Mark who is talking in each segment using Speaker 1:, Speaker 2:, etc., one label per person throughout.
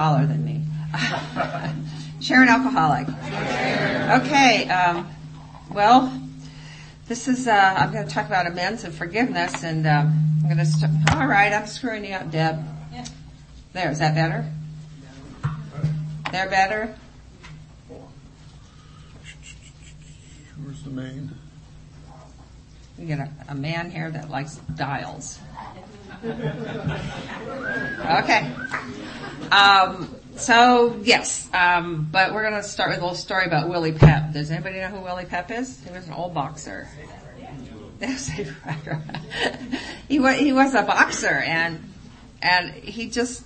Speaker 1: taller than me. Sharon alcoholic. Okay, um, well, this is, uh, I'm going to talk about amends and forgiveness, and um, I'm going to, st- all right, I'm screwing you up, Deb. There, is that better? They're better?
Speaker 2: Where's the main?
Speaker 1: We get a, a man here that likes dials. Okay. Um, so yes, um, but we're going to start with a little story about Willie Pep. Does anybody know who Willie Pep is? He was an old boxer. he was he was a boxer and and he just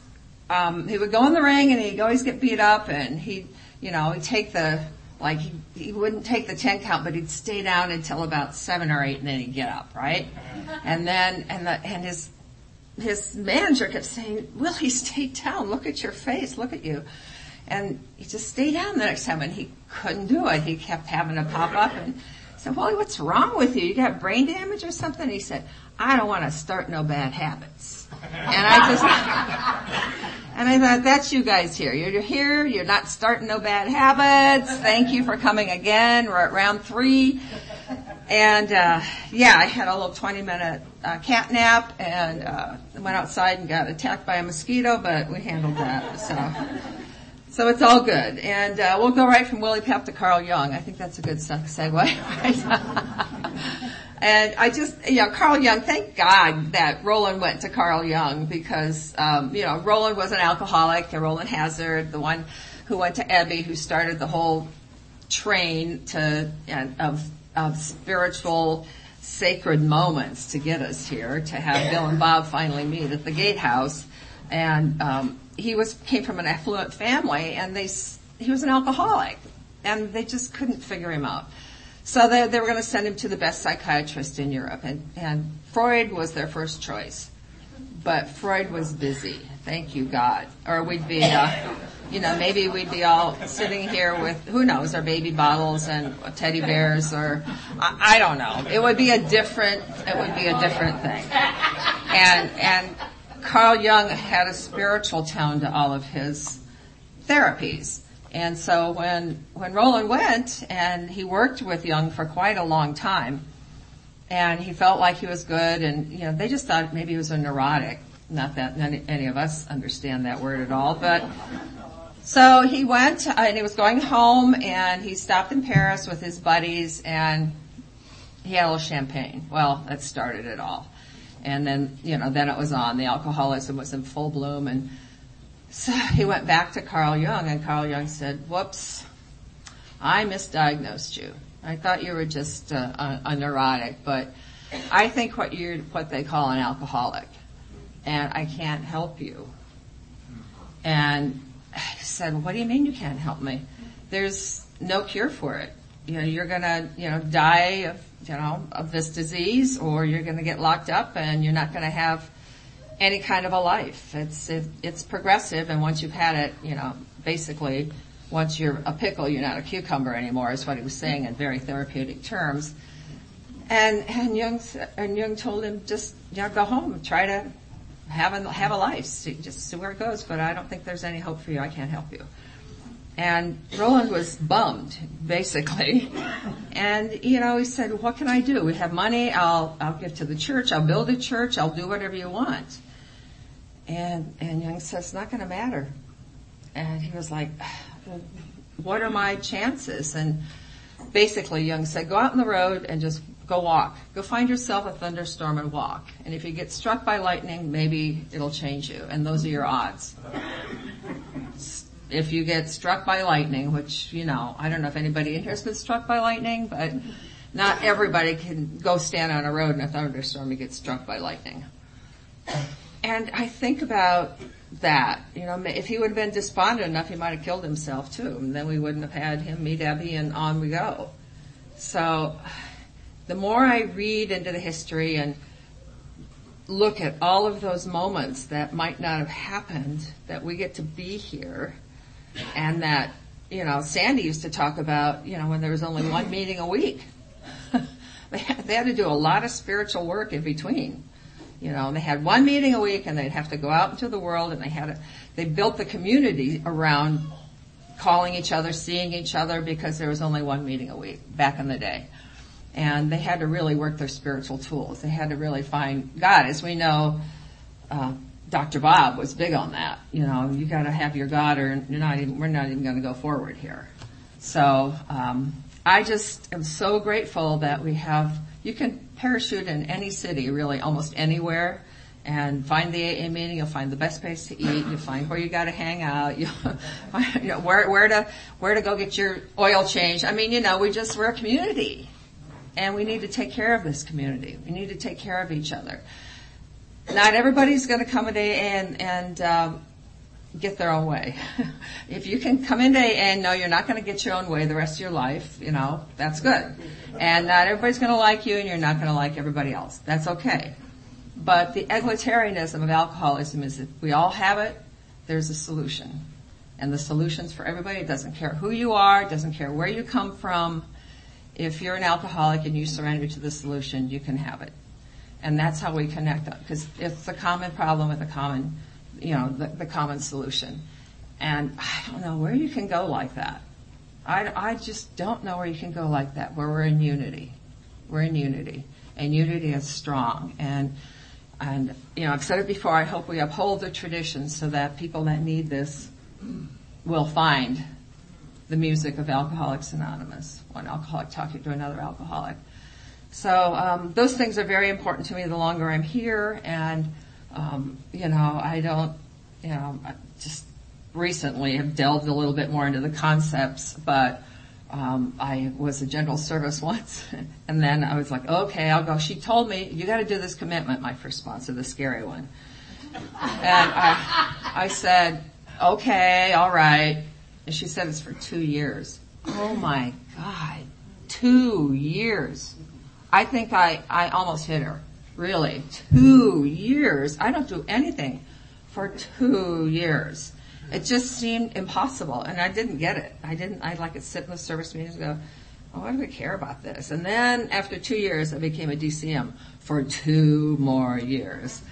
Speaker 1: um, he would go in the ring and he'd always get beat up and he you know he'd take the like he, he wouldn't take the 10 count but he'd stay down until about seven or eight and then he'd get up right? And then and the and his his manager kept saying willie stay down? Look at your face. Look at you. And he just stayed down the next time and he couldn't do it. He kept having to pop up and said what's wrong with you you got brain damage or something he said i don't want to start no bad habits and i just and I thought, that's you guys here. You're here. You're not starting no bad habits. Thank you for coming again. We're at round three. And, uh, yeah, I had a little 20 minute, uh, cat nap and, uh, went outside and got attacked by a mosquito, but we handled that. So, so it's all good. And, uh, we'll go right from Willie Pep to Carl Jung. I think that's a good segue. And I just, you know, Carl Jung, thank God that Rowland went to Carl Jung because, um, you know, Rowland was an alcoholic, and Rowland Hazard, the one who went to Ebby, who started the whole train to, of, of spiritual sacred moments to get us here, to have Bill and Bob finally meet at the gatehouse. And, um, he was, came from an affluent family and they, he was an alcoholic and they just couldn't figure him out. So they, they were going to send him to the best psychiatrist in Europe, and, and Freud was their first choice. But Freud was busy. Thank you, God. Or we'd be, uh, you know, maybe we'd be all sitting here with, who knows, our baby bottles and teddy bears, or I, I don't know. It would be a different, it would be a different thing. And and Carl Jung had a spiritual tone to all of his therapies. And so when, when Rowland went and he worked with Jung for quite a long time and he felt like he was good and, you know, they just thought maybe he was a neurotic. Not that any of us understand that word at all, but so he went uh, and he was going home and he stopped in Paris with his buddies and he had a little champagne. Well, that started it all. And then, you know, then it was on. The alcoholism was in full bloom and so he went back to Carl Jung and Carl Jung said, whoops, I misdiagnosed you. I thought you were just a, a, neurotic, but I think what you're, what they call an alcoholic and I can't help you. And I said, what do you mean you can't help me? There's no cure for it. You know, you're gonna, you know, die of, you know, of this disease or you're gonna get locked up and you're not gonna have any kind of a life. It's it, it's progressive, and once you've had it, you know, basically, once you're a pickle, you're not a cucumber anymore. Is what he was saying in very therapeutic terms. And and Jung and Jung told him just you know go home, try to have a have a life, see, just see where it goes. But I don't think there's any hope for you. I can't help you. And Rowland was bummed, basically. And, you know, he said, what can I do? We have money. I'll, I'll give to the church. I'll build a church. I'll do whatever you want. And, and Jung says, it's not going to matter. And he was like, what are my chances? And basically Jung said, go out on the road and just go walk. Go find yourself a thunderstorm and walk. And if you get struck by lightning, maybe it'll change you. And those are your odds if you get struck by lightning, which, you know, I don't know if anybody in here has been struck by lightning, but not everybody can go stand on a road in a thunderstorm and get struck by lightning. And I think about that, you know, if he would have been despondent enough, he might have killed himself too, and then we wouldn't have had him meet Ebby and on we go. So, the more I read into the history and look at all of those moments that might not have happened, that we get to be here, and that, you know, Sandy used to talk about, you know, when there was only one meeting a week. they, had, to do a lot of spiritual work in between. You know, and they had one meeting a week and they'd have to go out into the world and they had a, they built the community around calling each other, seeing each other because there was only one meeting a week back in the day. And they had to really work their spiritual tools. They had to really find God. As we know, uh, Dr. Bob was big on that. You know, you gotta have your God or you're not even, we're not even gonna go forward here. So, um, I just am so grateful that we have, you can parachute in any city, really, almost anywhere and find the AA meeting. You'll find the best place to eat. You'll find where you got to hang out. You'll you know, where where to where to go get your oil change. I mean, you know, we just we're a community, and we need to take care of this community. We need to take care of each other. Not everybody's going to come a day and and um, get their own way. if you can come in day and know you're not going to get your own way the rest of your life, you know, that's good. And not everybody's going to like you, and you're not going to like everybody else. That's okay. But the egalitarianism of alcoholism is if we all have it, there's a solution. And the solution's for everybody. It doesn't care who you are, it doesn't care where you come from. If you're an alcoholic and you surrender to the solution, you can have it. And that's how we connect up, because it's a common problem with a common, you know, the, the common solution. And I don't know where you can go like that. I, I just don't know where you can go like that, where we're in unity. We're in unity. And unity is strong. And and, you know, I've said it before, I hope we uphold the tradition so that people that need this will find the music of Alcoholics Anonymous, one alcoholic talking to another alcoholic. So um, those things are very important to me the longer I'm here, and um, you know, I don't, you know, I just recently have delved a little bit more into the concepts, but um, I was a general service once, and then I was like, okay, I'll go. She told me you got to do this commitment. My first sponsor, the scary one, and I, I said, okay, all right. And she said it's for two years. Oh my God, two years. I think I, I almost hit her. Really, two years. I don't do anything for two years it just seemed impossible, and I didn't get it. I didn't. I'd like to sit in the service meetings and go, oh, why do we care about this? And then after two years, I became a DCM for two more years,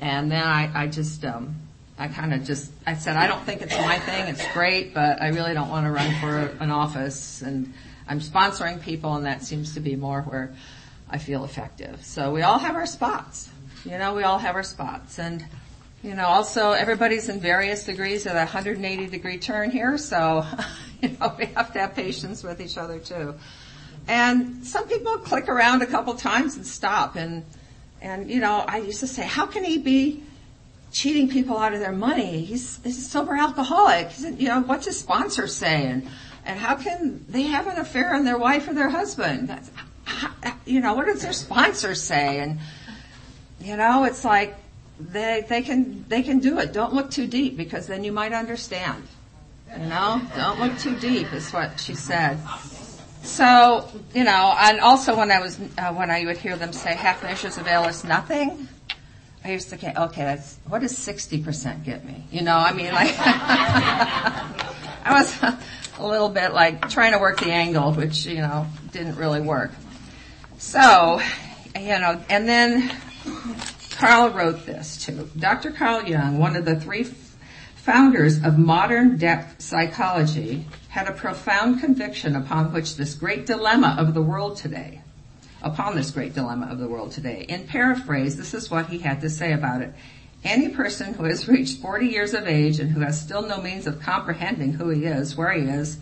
Speaker 1: and then I, I just, um, I kind of just, I said, I don't think it's my thing. It's great, but I really don't want to run for an office, and I'm sponsoring people, and that seems to be more where I feel effective. So we all have our spots. You know, we all have our spots, and you know, also everybody's in various degrees at a 180 degree turn here, so, you know, we have to have patience with each other too. And some people click around a couple times and stop and, and, you know, I used to say, how can he be cheating people out of their money? He's, he's a sober alcoholic. He's, you know, what's his sponsor saying? And how can they have an affair on their wife or their husband? That's, you know, what does their sponsor say? And, you know, it's like, they they can they can do it. Don't look too deep because then you might understand. You know, don't look too deep is what she said. So you know, and also when I was uh, when I would hear them say half measures avail us nothing, I used to think, okay, that's what does sixty percent get me? You know, I mean, like I was a little bit like trying to work the angle, which you know didn't really work. So, you know, and then Carl wrote this too. Dr. Carl Jung, one of the three founders of modern depth psychology, had a profound conviction upon which this great dilemma of the world today, upon this great dilemma of the world today. In paraphrase, this is what he had to say about it. Any person who has reached 40 years of age and who has still no means of comprehending who he is, where he is,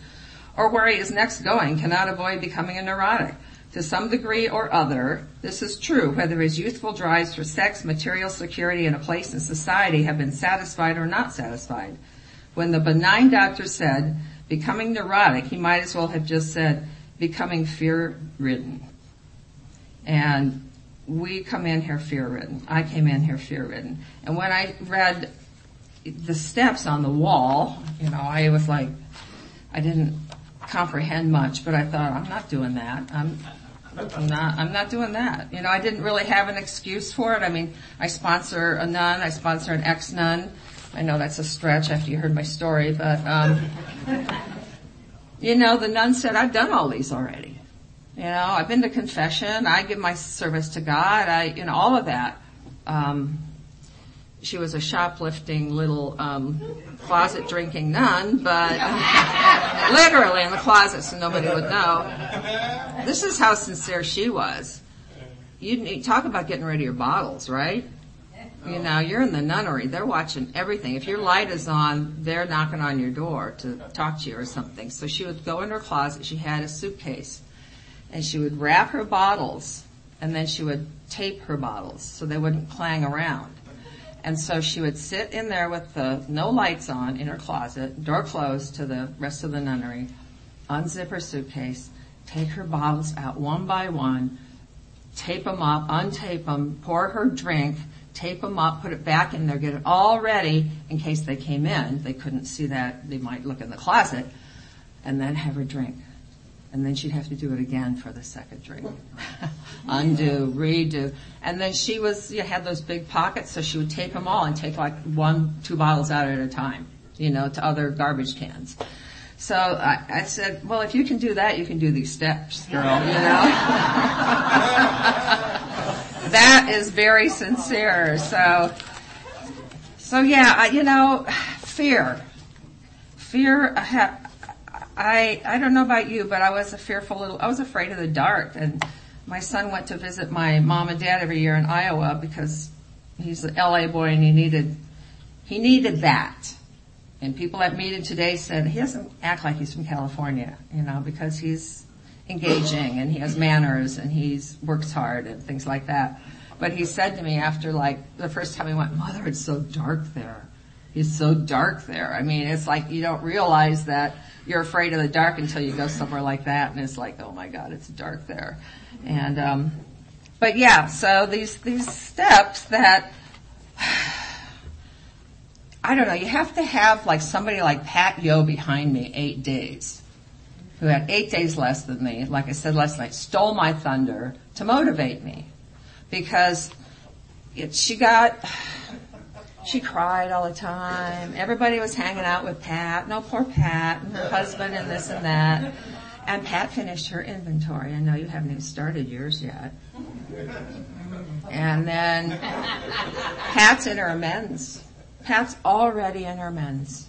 Speaker 1: or where he is next going cannot avoid becoming a neurotic. To some degree or other, this is true whether his youthful drives for sex, material security, and a place in society have been satisfied or not satisfied. When the benign doctor said becoming neurotic, he might as well have just said becoming fear ridden. And we come in here fear ridden. I came in here fear ridden. And when I read the steps on the wall, you know, I was like, I didn't comprehend much, but I thought, I'm not doing that. I'm, I'm not, I'm not doing that. You know, I didn't really have an excuse for it. I mean, I sponsor a nun, I sponsor an ex-nun. I know that's a stretch after you heard my story, but, um, you know, the nun said, I've done all these already. You know, I've been to confession, I give my service to God, I, you know, all of that. um, she was a shoplifting little um, closet drinking nun, but literally in the closet so nobody would know. This is how sincere she was. You talk about getting rid of your bottles, right? You know, you're in the nunnery. They're watching everything. If your light is on, they're knocking on your door to talk to you or something. So she would go in her closet. She had a suitcase and she would wrap her bottles and then she would tape her bottles so they wouldn't clang around. And so she would sit in there with the no lights on in her closet, door closed to the rest of the nunnery, unzip her suitcase, take her bottles out one by one, tape them up, untape them, pour her drink, tape them up, put it back in there, get it all ready in case they came in. They couldn't see that. They might look in the closet and then have her drink. And then she'd have to do it again for the second drink. Undo, redo. And then she was, you had those big pockets, so she would tape them all and take like one, two bottles out at a time, you know, to other garbage cans. So I, I said, well, if you can do that, you can do these steps, girl, you know? that is very sincere. So, so yeah, I, you know, fear. Fear, I, I I don't know about you, but I was a fearful little, I was afraid of the dark and my son went to visit my mom and dad every year in Iowa because he's an LA boy and he needed, he needed that. And people at meeting today said he doesn't act like he's from California, you know, because he's engaging and he has manners and he's works hard and things like that. But he said to me after like the first time he went, mother, it's so dark there. It's so dark there. I mean, it's like you don't realize that you're afraid of the dark until you go somewhere like that and it's like, oh my God, it's dark there. And, um, but yeah, so these, these steps that, I don't know, you have to have like somebody like Pat Yo behind me eight days, who had eight days less than me, like I said last night, stole my thunder to motivate me. Because it, she got, she cried all the time. Everybody was hanging out with Pat. No, poor Pat and her husband and this and that. And Pat finished her inventory. I know you haven't even started yours yet. And then Pat's in her amends. Pat's already in her amends.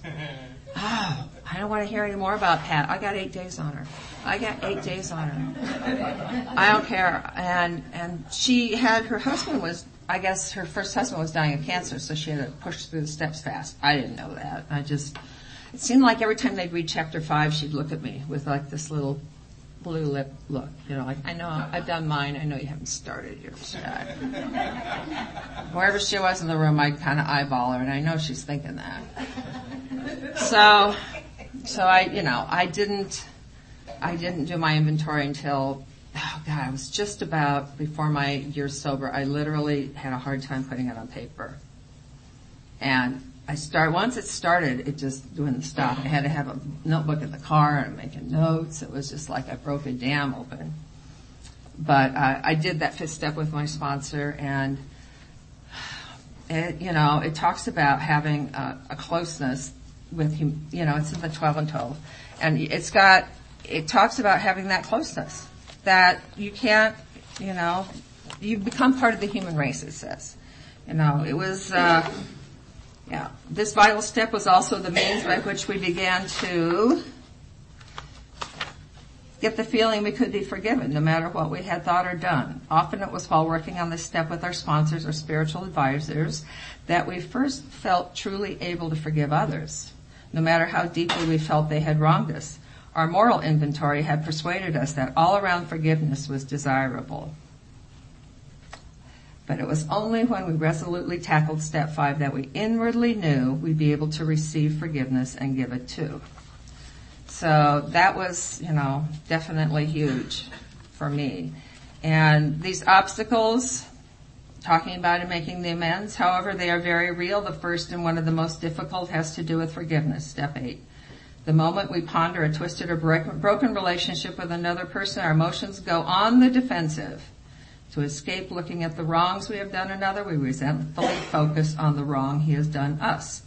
Speaker 1: Oh, I don't want to hear any more about Pat. I got eight days on her. I got eight days on her. I don't care. And and she had her husband was I guess her first husband was dying of cancer, so she had to push through the steps fast. I didn't know that. I just it seemed like every time they'd read chapter five, she'd look at me with like this little blue lip look. You know, like, I know I've done mine. I know you haven't started yours yet. Wherever she was in the room, I'd kind of eyeball her, and I know she's thinking that. So, so I, you know, I didn't, I didn't do my inventory until, oh God, I was just about before my year sober. I literally had a hard time putting it on paper. And I start once it started, it just wouldn't stop. I had to have a notebook in the car and making notes. It was just like I broke a dam open. But uh, I did that fifth step with my sponsor, and it, you know, it talks about having a, a closeness with him. You know, it's in the twelve and twelve, and it's got it talks about having that closeness that you can't, you know, you become part of the human race. It says, you know, it was. Uh, yeah. This vital step was also the means by which we began to get the feeling we could be forgiven no matter what we had thought or done. Often it was while working on this step with our sponsors or spiritual advisors that we first felt truly able to forgive others, no matter how deeply we felt they had wronged us. Our moral inventory had persuaded us that all around forgiveness was desirable. But it was only when we resolutely tackled step five that we inwardly knew we'd be able to receive forgiveness and give it too. So that was, you know, definitely huge for me. And these obstacles, talking about and making the amends, however, they are very real. The first and one of the most difficult has to do with forgiveness, step eight. The moment we ponder a twisted or broken relationship with another person, our emotions go on the defensive. To escape looking at the wrongs we have done another, we resentfully focus on the wrong he has done us.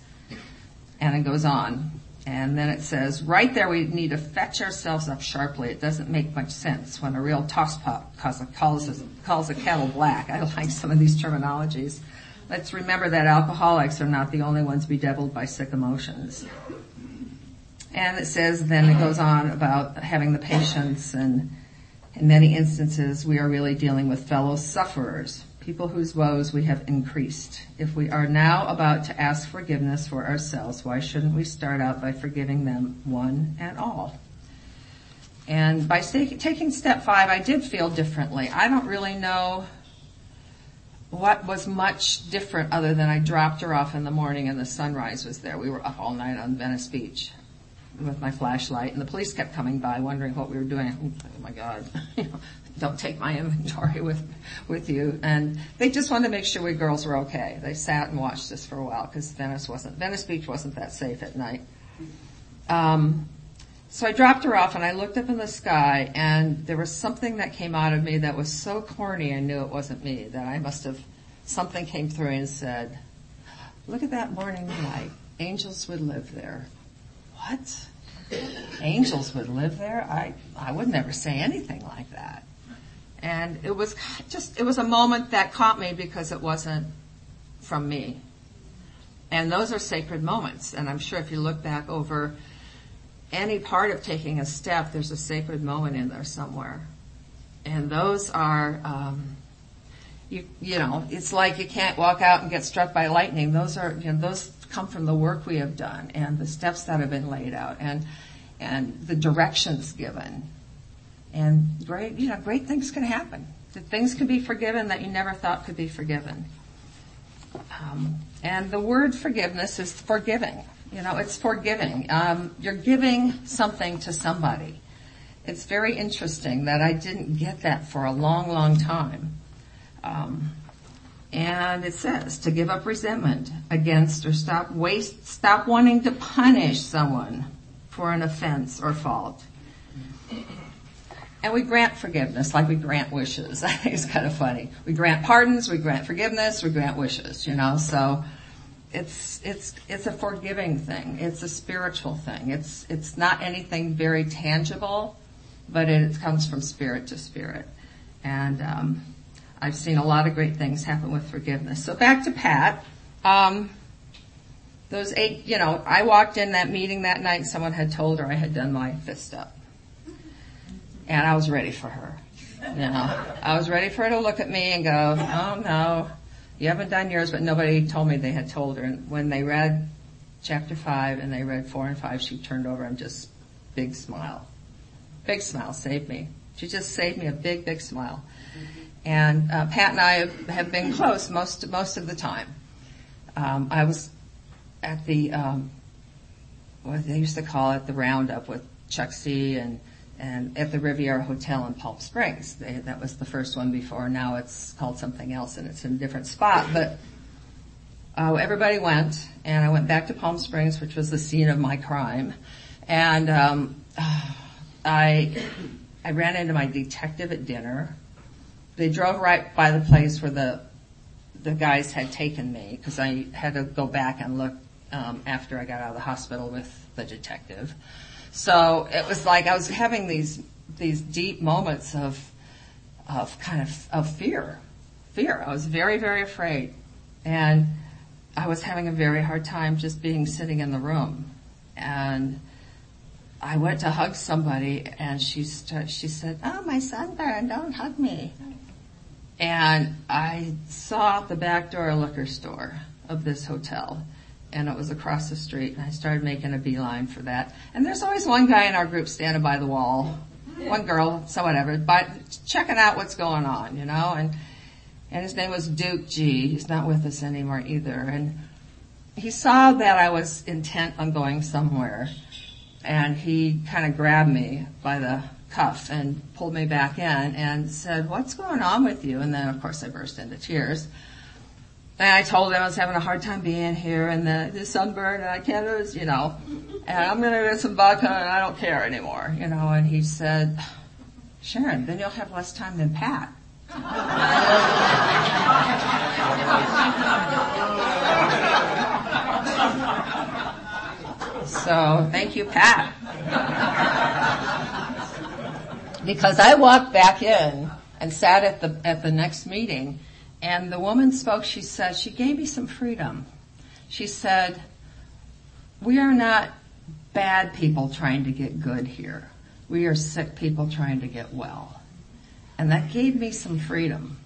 Speaker 1: And it goes on. And then it says, right there we need to fetch ourselves up sharply. It doesn't make much sense when a real tosspot calls a, calls calls a kettle black. I like some of these terminologies. Let's remember that alcoholics are not the only ones bedeviled by sick emotions. And it says, then it goes on about having the patience and in many instances we are really dealing with fellow sufferers people whose woes we have increased. If we are now about to ask forgiveness for ourselves, why shouldn't we start out by forgiving them one and all? And by taking step five, I did feel differently. I don't really know what was much different other than I dropped her off in the morning and the sunrise was there. We were up all night on Venice Beach with my flashlight and the police kept coming by wondering what we were doing. Oh my God. don't take my inventory with with you. And they just wanted to make sure we girls were okay. They sat and watched us for a while because Venice wasn't Venice Beach wasn't that safe at night. Um, so I dropped her off and I looked up in the sky and there was something that came out of me that was so corny I knew it wasn't me that I must have something came through and said, "Look at that morning light. Angels would live there." What? Angels would live there? I I would never say anything like that. And it was just, it was a moment that caught me because it wasn't from me. And those are sacred moments. And I'm sure if you look back over any part of taking a step, there's a sacred moment in there somewhere. And those are, um, you, you know, it's like you can't walk out and get struck by lightning. Those are, you know, those come from the work we have done and the steps that have been laid out and, and the directions given and great, you know, great things can happen. Things can be forgiven that you never thought could be forgiven. Um, and the word forgiveness is forgiving. You know, it's forgiving. Um, you're giving something to somebody. It's very interesting that I didn't get that for a long, long time. Um, and it says to give up resentment against or stop waste, stop wanting to punish someone for an offense or fault. And we grant forgiveness like we grant wishes. I think it's kind of funny. We grant pardons, we grant forgiveness, we grant wishes, you know, so it's, it's, it's a forgiving thing. It's a spiritual thing. It's, it's not anything very tangible, but it comes from spirit to spirit. And, um, I've seen a lot of great things happen with forgiveness. So back to Pat. Um, those eight, you know, I walked in that meeting that night someone had told her I had done my fist up and I was ready for her. You know, I was ready for her to look at me and go, "Oh no, you haven't done yours," but nobody told me they had told her. And when they read chapter five and they read four and five, she turned over and just big smile, big smile saved me. She just saved me a big, big smile. And uh, Pat and I have, been close most most of the time. Um, I was at the um, what they used to call it the roundup with Chuck C and and at the Riviera Hotel in Palm Springs. They, that was the first one before. Now it's called something else and it's in a different spot. But uh, everybody went, and I went back to Palm Springs, which was the scene of my crime, and um, I I ran into my detective at dinner. They drove right by the place where the the guys had taken me because I had to go back and look um, after I got out of the hospital with the detective. So it was like I was having these these deep moments of of kind of of fear, fear. I was very very afraid, and I was having a very hard time just being sitting in the room, and. I went to hug somebody and she st- she said, "Oh, my sunburn, don't hug me." And I saw the back door a liquor store of this hotel and it was across the street and I started making a beeline for that. And there's always one guy in our group standing by the wall, one girl, so whatever, but checking out what's going on, you know, and, and his name was Duke G. He's not with us anymore either. And he saw that I was intent on going somewhere and he kind of grabbed me by the cuff and pulled me back in and said, what's going on with you? And then of course I burst into tears. And I told him I was having a hard time being here and the, the sunburn and I can't, you know, and I'm going to get some vodka and I don't care anymore, you know, and he said, Sharon, then you'll have less time than Pat. So thank you, Pat. Because I walked back in and sat at the, at the next meeting and the woman spoke, she said, she gave me some freedom. She said, we are not bad people trying to get good here. We are sick people trying to get well. And that gave me some freedom.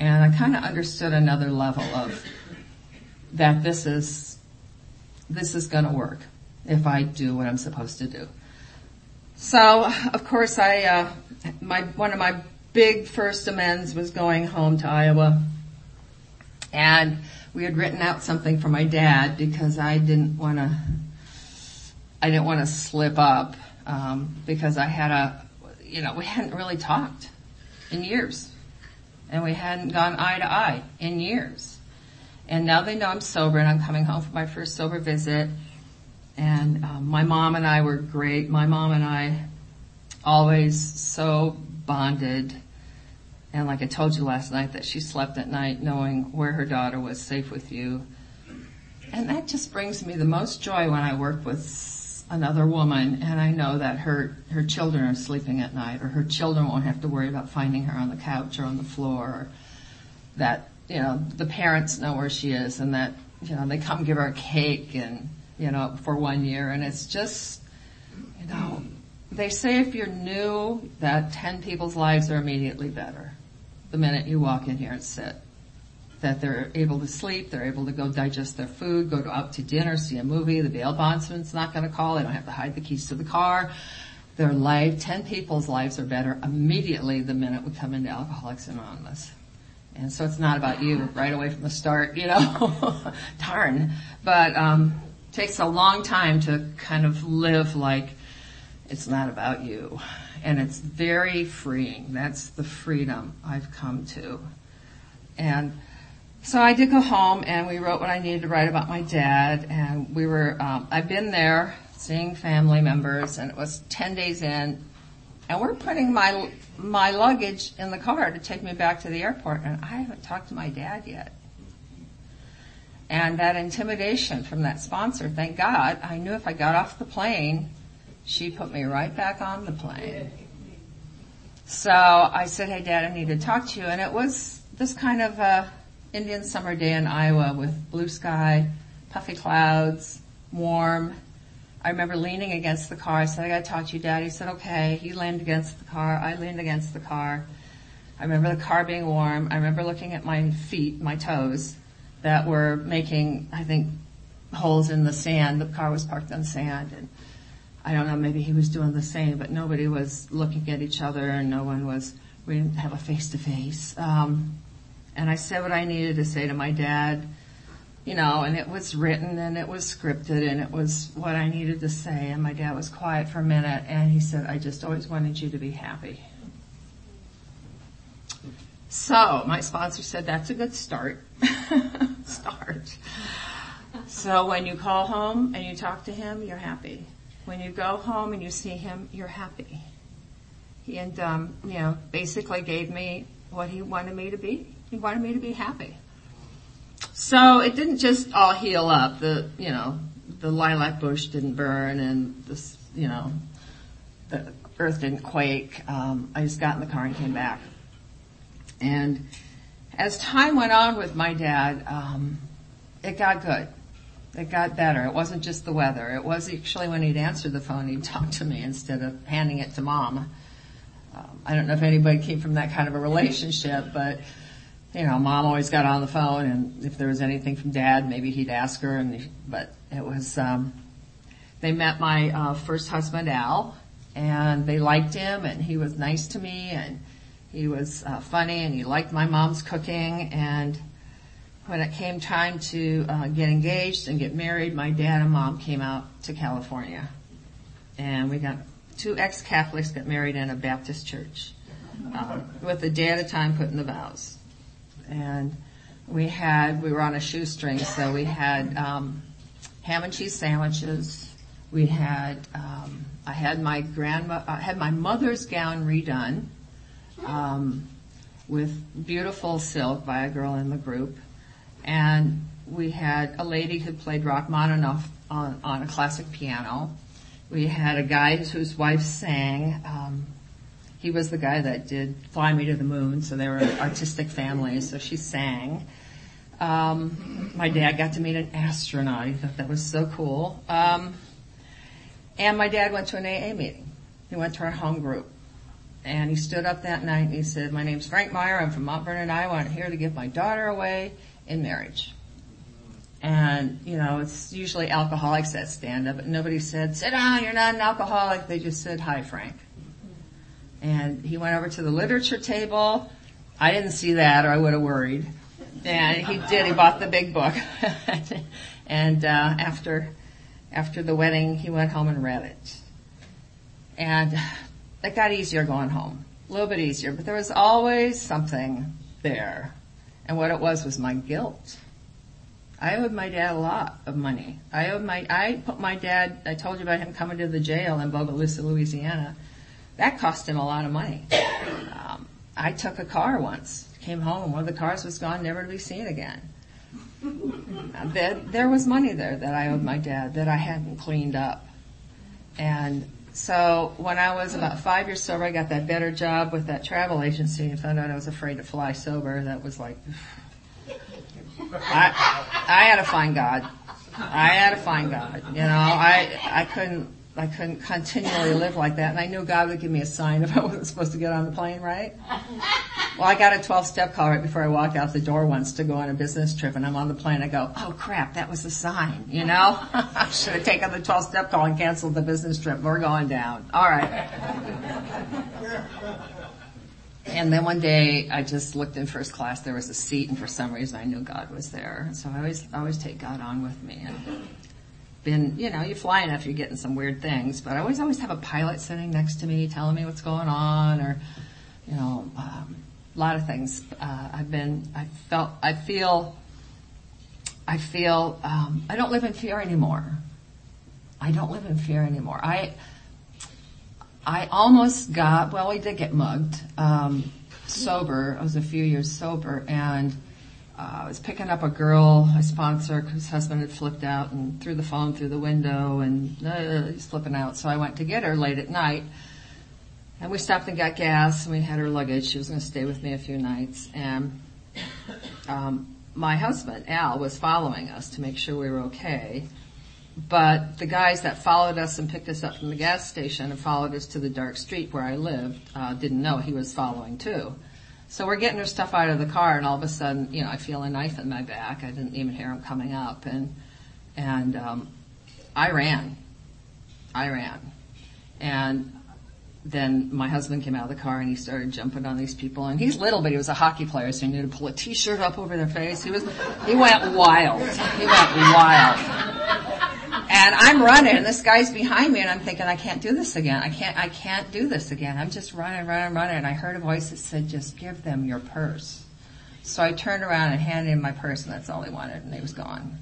Speaker 1: And I kind of understood another level of that this is, this is gonna work if I do what I'm supposed to do. So, of course, I, uh, my, one of my big first amends was going home to Iowa. And we had written out something for my dad because I didn't want to, I didn't want to slip up, um, because I had a, you know, we hadn't really talked in years. And we hadn't gone eye to eye in years. And now they know I'm sober and I'm coming home for my first sober visit. And um, my mom and I were great. My mom and I always so bonded. And like I told you last night that she slept at night knowing where her daughter was safe with you. And that just brings me the most joy when I work with another woman and I know that her, her children are sleeping at night or her children won't have to worry about finding her on the couch or on the floor or that, you know, the parents know where she is and that, you know, they come give her a cake and, you know, for one year and it's just, you know, they say if you're new that 10 people's lives are immediately better the minute you walk in here and sit that they're able to sleep, they're able to go digest their food, go out to dinner, see a movie, the bail bondsman's not gonna call, they don't have to hide the keys to the car. Their life, 10 people's lives are better immediately the minute we come into Alcoholics Anonymous. And so it's not about you right away from the start, you know, darn. But, um, takes a long time to kind of live like it's not about you. And it's very freeing. That's the freedom I've come to. And so I did go home and we wrote what I needed to write about my dad and we were, um, I've been there seeing family members and it was 10 days in and we're putting my, my luggage in the car to take me back to the airport and I haven't talked to my dad yet. And that intimidation from that sponsor, thank God, I knew if I got off the plane, she put me right back on the plane. So I said, hey dad, I need to talk to you. And it was this kind of, uh, Indian summer day in Iowa with blue sky, puffy clouds, warm. I remember leaning against the car. I said, I gotta talk to you, Dad. He said, okay. He leaned against the car. I leaned against the car. I remember the car being warm. I remember looking at my feet, my toes, that were making, I think, holes in the sand. The car was parked on sand and I don't know, maybe he was doing the same, but nobody was looking at each other and no one was, we didn't have a face to face. And I said what I needed to say to my dad, you know, and it was written and it was scripted and it was what I needed to say. And my dad was quiet for a minute and he said, I just always wanted you to be happy. So my sponsor said, that's a good start. start. So when you call home and you talk to him, you're happy. When you go home and you see him, you're happy. And, um, you know, basically gave me what he wanted me to be. He wanted me to be happy. So it didn't just all heal up. The, you know, the lilac bush didn't burn and this, you know, the earth didn't quake. Um, I just got in the car and came back. And as time went on with my dad, um, it got good. It got better. It wasn't just the weather. It was actually when he'd answer the phone, he'd talk to me instead of handing it to mom. Um, I don't know if anybody came from that kind of a relationship, but you know, mom always got on the phone and if there was anything from dad, maybe he'd ask her and, but it was, um, they met my, uh, first husband Al and they liked him and he was nice to me and he was, uh, funny and he liked my mom's cooking and when it came time to, uh, get engaged and get married, my dad and mom came out to California and we got two ex-Catholics got married in a Baptist church. Um, with a day at a time putting the vows and we had we were on a shoestring, so we had um, ham and cheese sandwiches. We had um, I had my grandma I had my mother's gown redone um, with beautiful silk by a girl in the group, and we had a lady who played Rachmaninoff on, on a classic piano. We had a guy whose wife sang. Um, he was the guy that did Fly Me to the Moon, so they were an artistic family, so she sang. Um, my dad got to meet an astronaut. He thought that was so cool. Um, and my dad went to an AA meeting. He went to our home group. And he stood up that night and he said, my name's Frank Meyer. I'm from Mount Vernon, Iowa. I'm here to give my daughter away in marriage. And, you know, it's usually alcoholics that stand up, but nobody said, sit down, you're not an alcoholic. They just said, hi, Frank. And he went over to the literature table. I didn't see that or I would have worried. And he did, he bought the big book. and, uh, after, after the wedding, he went home and read it. And it got easier going home. A little bit easier, but there was always something there. And what it was was my guilt. I owed my dad a lot of money. I owed my, I put my dad, I told you about him coming to the jail in Bogalusa, Louisiana. That cost him a lot of money. Um, I took a car once, came home, one of the cars was gone, never to be seen again. There, there was money there that I owed my dad that I hadn't cleaned up. And so when I was about five years sober, I got that better job with that travel agency and found out I was afraid to fly sober. That was like, I, I had to find God. I had to find God. You know, I, I couldn't, I couldn't continually live like that. And I knew God would give me a sign if I wasn't supposed to get on the plane, right? Well, I got a 12 step call right before I walked out the door once to go on a business trip and I'm on the plane. I go, oh crap, that was a sign, you know? I should have taken the 12 step call and canceled the business trip. We're going down. All right. And then one day I just looked in first class. There was a seat and for some reason I knew God was there. So I always, always take God on with me and been, you know, you fly enough, you're getting some weird things, but I always, always have a pilot sitting next to me telling me what's going on or, you know, um, a lot of things. Uh, I've been, I felt, I feel, I feel, um, I don't live in fear anymore. I don't live in fear anymore. I, I almost got, well, we did get mugged, um, sober. I was a few years sober and, uh, I was picking up a girl, a sponsor, whose husband had flipped out and threw the phone through the window and uh, he's flipping out. So I went to get her late at night and we stopped and got gas and we had her luggage. She was going to stay with me a few nights and, um, my husband, Al, was following us to make sure we were okay but the guys that followed us and picked us up from the gas station and followed us to the dark street where I lived uh, didn't know he was following too. So we're getting her stuff out of the car, and all of a sudden, you know, I feel a knife in my back. I didn't even hear him coming up, and and um, I ran. I ran, and then my husband came out of the car and he started jumping on these people. And he's little, but he was a hockey player, so he knew to pull a t-shirt up over their face. He was, he went wild. He went wild. And I'm running and this guy's behind me and I'm thinking, I can't do this again. I can't, I can't do this again. I'm just running, running, running. And I heard a voice that said, just give them your purse. So I turned around and handed him my purse and that's all he wanted and he was gone.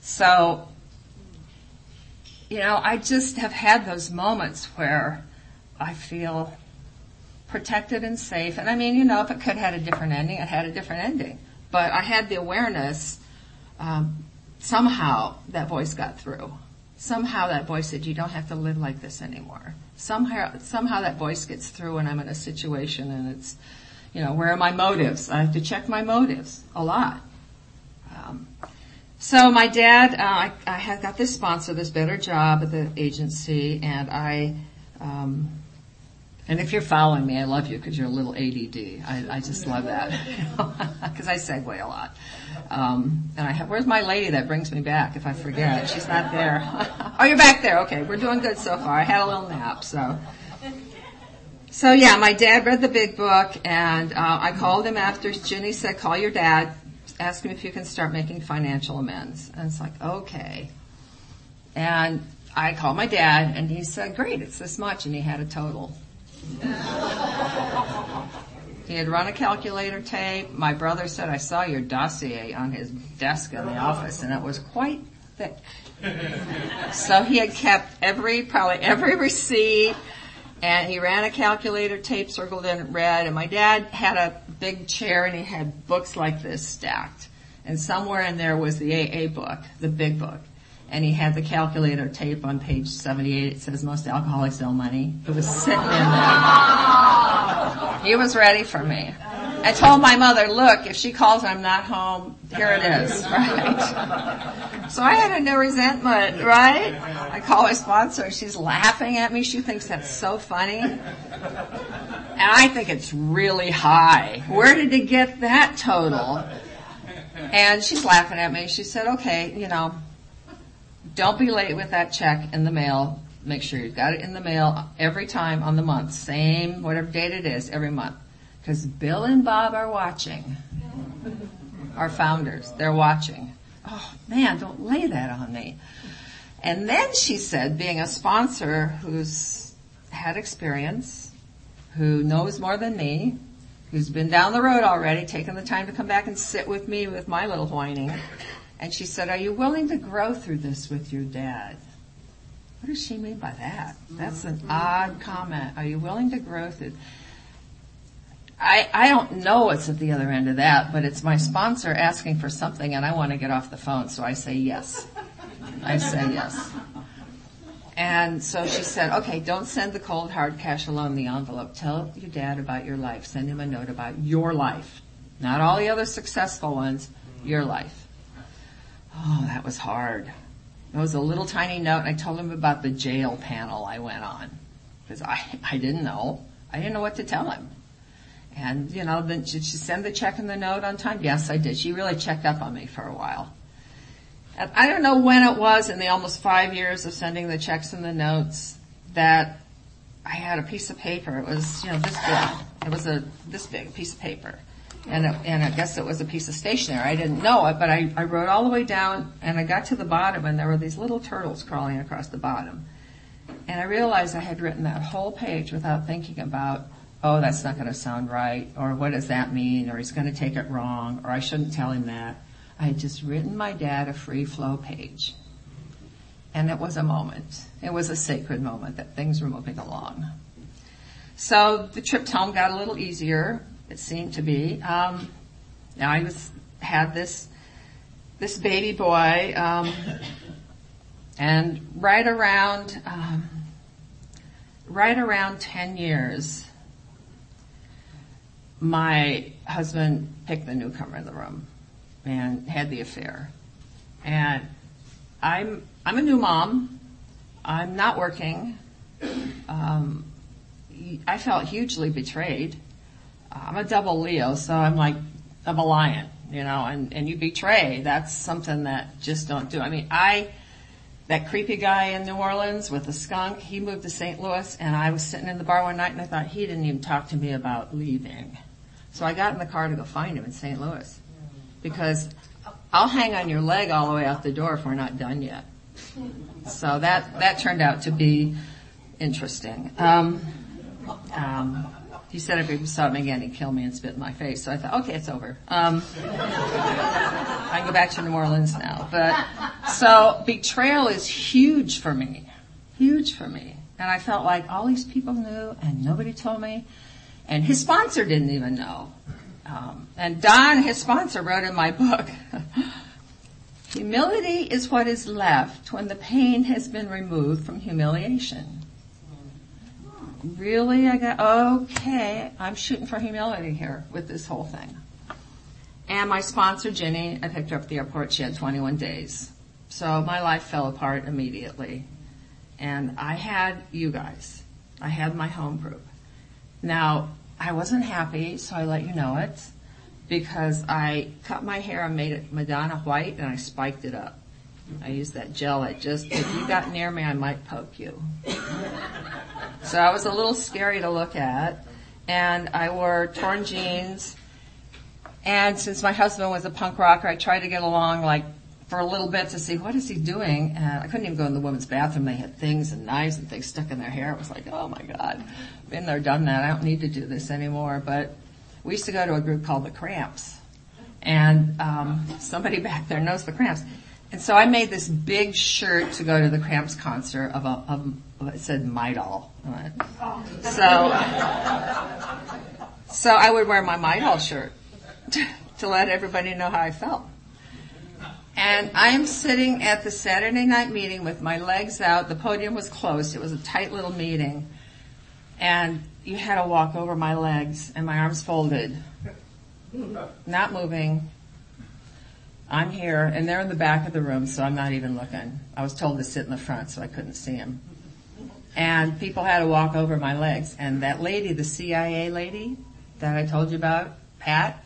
Speaker 1: So, you know, I just have had those moments where I feel protected and safe. And I mean, you know, if it could have had a different ending, it had a different ending. But I had the awareness, um, somehow that voice got through. Somehow that voice said, you don't have to live like this anymore. Somehow, somehow that voice gets through when I'm in a situation and it's, you know, where are my motives? I have to check my motives a lot. Um, so my dad, uh, I, I had got this sponsor, this better job at the agency, and I, um, and if you're following me, I love you because you're a little ADD. I, I just love that because I segue a lot. Um, and I have, where's my lady that brings me back if I forget? She's not there. oh, you're back there. Okay, we're doing good so far. I had a little nap, so. So yeah, my dad read the big book, and uh, I called him after Ginny said, "Call your dad, ask him if you can start making financial amends." And it's like, okay. And I called my dad, and he said, "Great, it's this much," and he had a total. He had run a calculator tape. My brother said, I saw your dossier on his desk in the office and it was quite thick. so he had kept every, probably every receipt and he ran a calculator tape circled in red and my dad had a big chair and he had books like this stacked. And somewhere in there was the AA book, the big book. And he had the calculator tape on page 78. It says most alcoholics owe money. It was sitting in there. He was ready for me. I told my mother, look, if she calls and I'm not home, here it is, right? So I had no resentment, right? I call my sponsor, she's laughing at me, she thinks that's so funny. And I think it's really high. Where did he get that total? And she's laughing at me. She said, okay, you know, don't be late with that check in the mail. Make sure you've got it in the mail every time on the month. Same, whatever date it is, every month. Because Bill and Bob are watching. Our founders, they're watching. Oh man, don't lay that on me. And then she said, being a sponsor who's had experience, who knows more than me, who's been down the road already, taken the time to come back and sit with me with my little whining. And she said, are you willing to grow through this with your dad? What does she mean by that? That's an mm-hmm. odd comment. Are you willing to grow through? I, I don't know what's at the other end of that, but it's my sponsor asking for something and I want to get off the phone, so I say yes. I say yes. And so she said, okay, don't send the cold hard cash alone in the envelope. Tell your dad about your life. Send him a note about your life. Not all the other successful ones, your life. Oh, that was hard. It was a little tiny note and I told him about the jail panel I went on. Because I, I didn't know. I didn't know what to tell him. And, you know, then did she send the check and the note on time? Yes, I did. She really checked up on me for a while. And I don't know when it was in the almost five years of sending the checks and the notes that I had a piece of paper. It was, you know, this big. It was a, this big piece of paper. And, it, and I guess it was a piece of stationery. I didn't know it, but I, I wrote all the way down and I got to the bottom and there were these little turtles crawling across the bottom. And I realized I had written that whole page without thinking about oh, that's not going to sound right, or what does that mean, or he's going to take it wrong, or I shouldn't tell him that. I had just written my dad a free flow page. And it was a moment. It was a sacred moment that things were moving along. So the trip home got a little easier, it seemed to be. Um, I was, had this, this baby boy, um, and right around, um, right around 10 years, my husband picked the newcomer in the room and had the affair. And I'm, I'm a new mom. I'm not working. Um, I felt hugely betrayed. I'm a double Leo, so I'm like, I'm a lion, you know, and, and you betray. That's something that just don't do. I mean, I, that creepy guy in New Orleans with the skunk, he moved to St. Louis and I was sitting in the bar one night and I thought he didn't even talk to me about leaving. So I got in the car to go find him in St. Louis because I'll hang on your leg all the way out the door if we're not done yet. So that, that turned out to be interesting. Um, um, he said if he saw me again, he'd kill me and spit in my face. So I thought, okay, it's over. Um, I can go back to New Orleans now. But so betrayal is huge for me, huge for me. And I felt like all these people knew and nobody told me. And his sponsor didn't even know. Um, and Don, his sponsor, wrote in my book, humility is what is left when the pain has been removed from humiliation. Really? I got, okay, I'm shooting for humility here with this whole thing. And my sponsor, Ginny, I picked her up at the airport. She had 21 days. So my life fell apart immediately. And I had you guys. I had my home group. Now, I wasn't happy, so I let you know it because I cut my hair and made it Madonna white and I spiked it up. I used that gel that just, if you got near me, I might poke you. so I was a little scary to look at. And I wore torn jeans. And since my husband was a punk rocker, I tried to get along like for a little bit to see what is he doing. And I couldn't even go in the women's bathroom. They had things and knives and things stuck in their hair. It was like, oh my God, been there, done that. I don't need to do this anymore. But we used to go to a group called the Cramps, and um, somebody back there knows the Cramps. And so I made this big shirt to go to the Cramps concert of a, of, it said Midol. So, so I would wear my My Doll shirt to let everybody know how I felt. And I'm sitting at the Saturday night meeting with my legs out. The podium was closed. It was a tight little meeting. And you had to walk over my legs and my arms folded. Not moving. I'm here and they're in the back of the room so I'm not even looking. I was told to sit in the front so I couldn't see them. And people had to walk over my legs and that lady, the CIA lady that I told you about, Pat,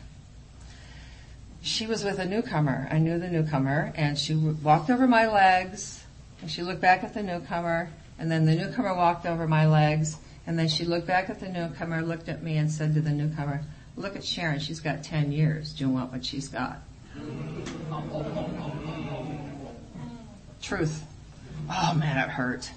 Speaker 1: she was with a newcomer. I knew the newcomer and she walked over my legs and she looked back at the newcomer and then the newcomer walked over my legs and then she looked back at the newcomer, looked at me and said to the newcomer, look at Sharon, she's got 10 years. Do you want what she's got? Truth. Oh man, it hurt.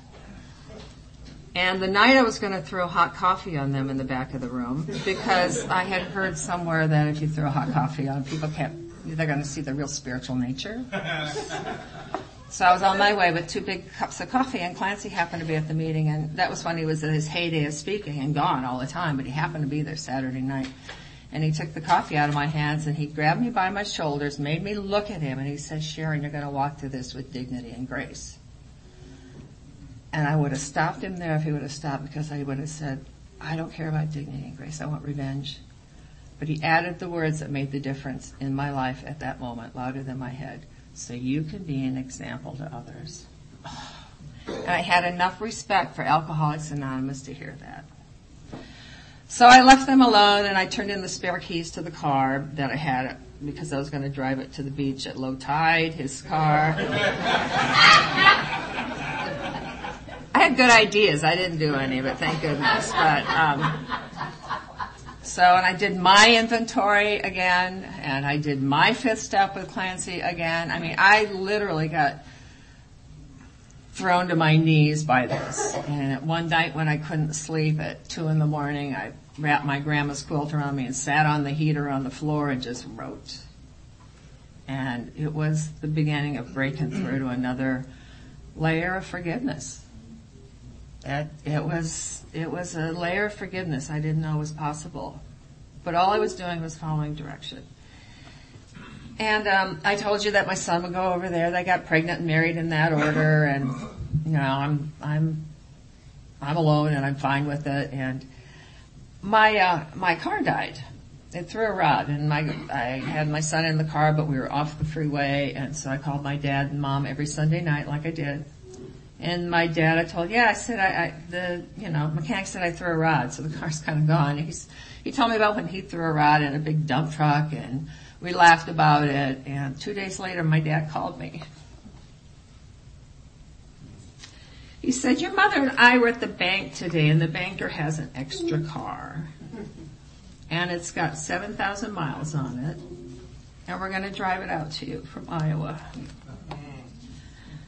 Speaker 1: And the night I was going to throw hot coffee on them in the back of the room because I had heard somewhere that if you throw hot coffee on people can't, they're going to see the real spiritual nature. So I was on my way with two big cups of coffee and Clancy happened to be at the meeting and that was when he was at his heyday of speaking and gone all the time, but he happened to be there Saturday night. And he took the coffee out of my hands and he grabbed me by my shoulders, made me look at him and he said, Sharon, you're going to walk through this with dignity and grace. And I would have stopped him there if he would have stopped because I would have said, I don't care about dignity and grace. I want revenge. But he added the words that made the difference in my life at that moment, louder than my head. So you can be an example to others. And I had enough respect for Alcoholics Anonymous to hear that. So I left them alone and I turned in the spare keys to the car that I had because I was going to drive it to the beach at low tide, his car. I had good ideas. I didn't do any of it, thank goodness. But um, so, and I did my inventory again, and I did my fifth step with Clancy again. I mean, I literally got thrown to my knees by this. And one night when I couldn't sleep at two in the morning, I wrapped my grandma's quilt around me and sat on the heater on the floor and just wrote. And it was the beginning of breaking through to another layer of forgiveness. It, it was, it was a layer of forgiveness I didn't know was possible. But all I was doing was following direction. And um, I told you that my son would go over there. They got pregnant and married in that order, and you know I'm I'm I'm alone and I'm fine with it. And my uh, my car died. It threw a rod, and my I had my son in the car, but we were off the freeway, and so I called my dad and mom every Sunday night, like I did. And my dad, I told, yeah, I said, I, I the you know mechanic said I threw a rod, so the car's kind of gone. He's he told me about when he threw a rod in a big dump truck and we laughed about it, and two days later, my dad called me. He said, your mother and I were at the bank today, and the banker has an extra car. And it's got 7,000 miles on it, and we're gonna drive it out to you from Iowa.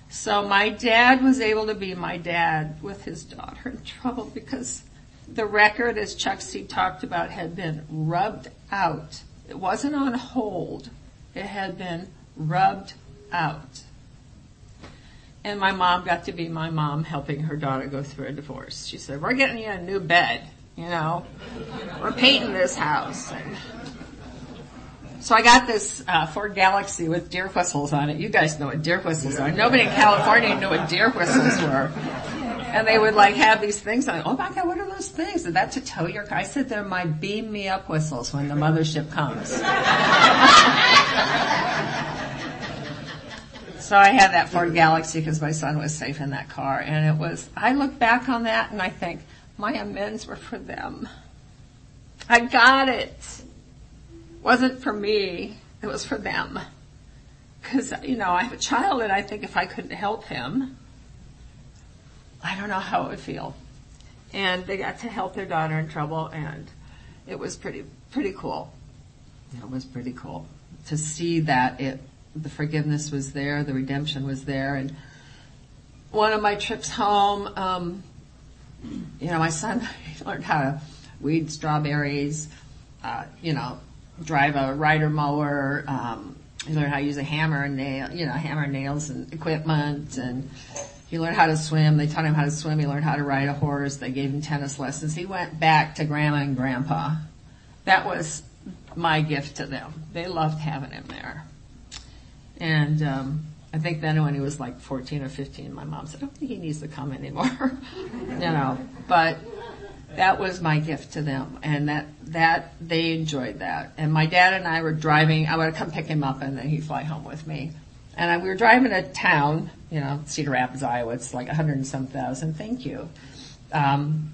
Speaker 1: So my dad was able to be my dad with his daughter in trouble because the record, as Chuck C talked about, had been rubbed out it wasn't on hold. It had been rubbed out. And my mom got to be my mom helping her daughter go through a divorce. She said, we're getting you a new bed, you know. We're painting this house. And so I got this uh, Ford Galaxie with deer whistles on it. You guys know what deer whistles are. Nobody in California knew what deer whistles were and they would like have these things on. Oh my God, what are those things? Is that to tow your car? I said they're my beam me up whistles when the mothership comes. so I had that Ford Galaxie because my son was safe in that car, and it was. I look back on that and I think my amends were for them. I got it. it wasn't for me. It was for them. Cause, you know, I have a child and I think if I couldn't help him, I don't know how it would feel. And they got to help their daughter in trouble and it was pretty, pretty cool. It was pretty cool to see that it, the forgiveness was there, the redemption was there and one of my trips home, um, you know, my son learned how to weed strawberries, uh, you know, drive a rider mower, um, he learned how to use a hammer and nail, you know, hammer and nails and equipment and he learned how to swim. They taught him how to swim. He learned how to ride a horse. They gave him tennis lessons. He went back to grandma and grandpa. That was my gift to them. They loved having him there. And um, I think then when he was like 14 or 15, my mom said, I don't think he needs to come anymore. you know, but that was my gift to them and that, that, they enjoyed that. And my dad and I were driving, I would come pick him up and then he'd fly home with me. And I, we were driving to town, you know, Cedar Rapids, Iowa, it's like 100 and some thousand, thank you. Um,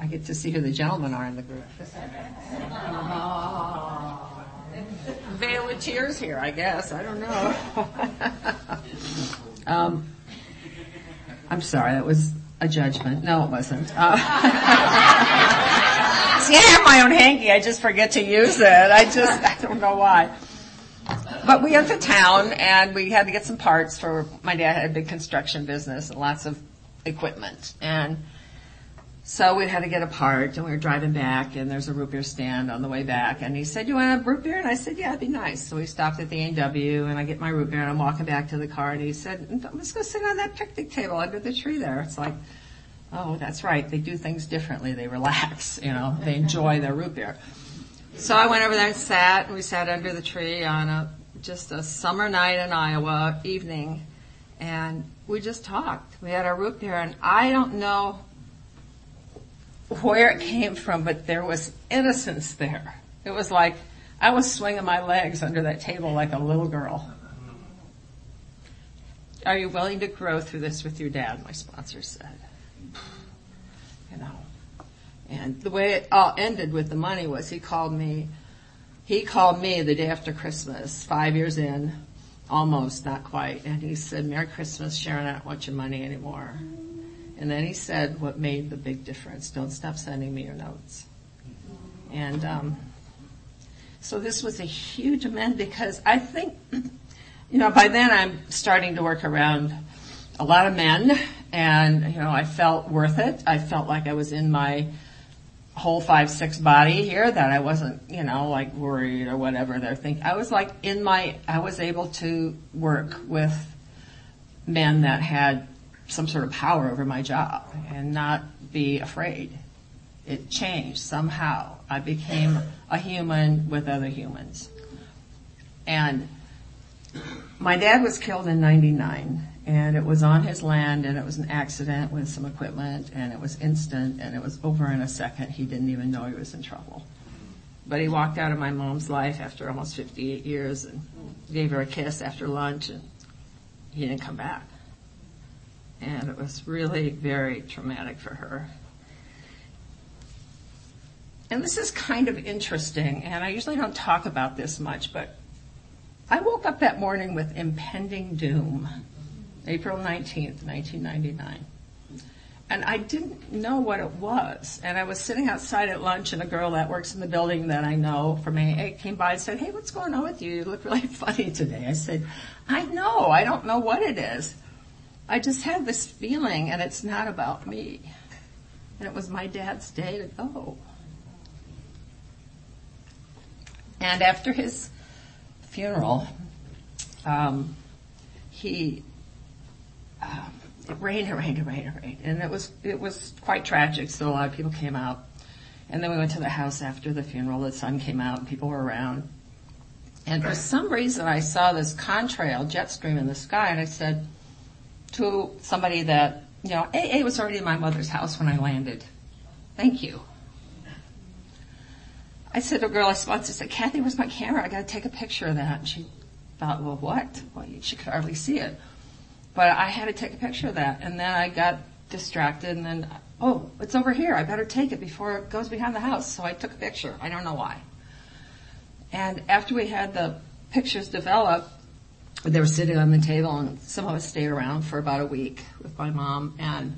Speaker 1: I get to see who the gentlemen are in the group. Oh, veil of tears here, I guess. I don't know. um, I'm sorry, that was a judgment. No, it wasn't. Uh, see, I have my own hanky. I just forget to use it. I just, I don't know why. But we went to town and we had to get some parts for, my dad had a big construction business and lots of equipment. And so we had to get a part and we were driving back and there's a root beer stand on the way back and he said, you want a root beer? And I said, yeah, it'd be nice. So we stopped at the A&W and I get my root beer and I'm walking back to the car and he said, let's go sit on that picnic table under the tree there. It's like, oh, that's right. They do things differently. They relax, you know, they enjoy their root beer. So I went over there and sat and we sat under the tree on a, just a summer night in Iowa evening and we just talked. We had our root beer and I don't know where it came from, but there was innocence there. It was like I was swinging my legs under that table like a little girl. Are you willing to grow through this with your dad? My sponsor said. You know. And the way it all ended with the money was he called me, he called me the day after Christmas, five years in, almost, not quite, and he said, Merry Christmas, Sharon, I don't want your money anymore. And then he said what made the big difference. Don't stop sending me your notes. And um, so this was a huge amend because I think, you know, by then I'm starting to work around a lot of men and, you know, I felt worth it. I felt like I was in my whole five, six body here that I wasn't, you know, like worried or whatever they're thinking. I was like in my, I was able to work with men that had some sort of power over my job and not be afraid. It changed somehow. I became a human with other humans. And my dad was killed in 99 and it was on his land and it was an accident with some equipment and it was instant and it was over in a second. He didn't even know he was in trouble. But he walked out of my mom's life after almost 58 years and gave her a kiss after lunch and he didn't come back and it was really very traumatic for her. And this is kind of interesting, and I usually don't talk about this much, but I woke up that morning with impending doom, April 19th, 1999. And I didn't know what it was. And I was sitting outside at lunch and a girl that works in the building that I know from AA came by and said, hey, what's going on with you? You look really funny today. I said, I know, I don't know what it is. I just had this feeling and it's not about me. And it was my dad's day to go. And after his funeral, um, he, um, it rained, it rained, it rained, it rained. And it was, it was quite tragic. So a lot of people came out. And then we went to the house after the funeral. The sun came out and people were around. And for some reason I saw this contrail jet stream in the sky and I said, to somebody that, you know, AA was already in my mother's house when I landed. Thank you. I said to a girl I sponsored, I said, Kathy, where's my camera? I gotta take a picture of that. And she thought, well, what? Well, she could hardly see it. But I had to take a picture of that. And then I got distracted and then, oh, it's over here. I better take it before it goes behind the house. So I took a picture. I don't know why. And after we had the pictures developed, they were sitting on the table and some of us stayed around for about a week with my mom and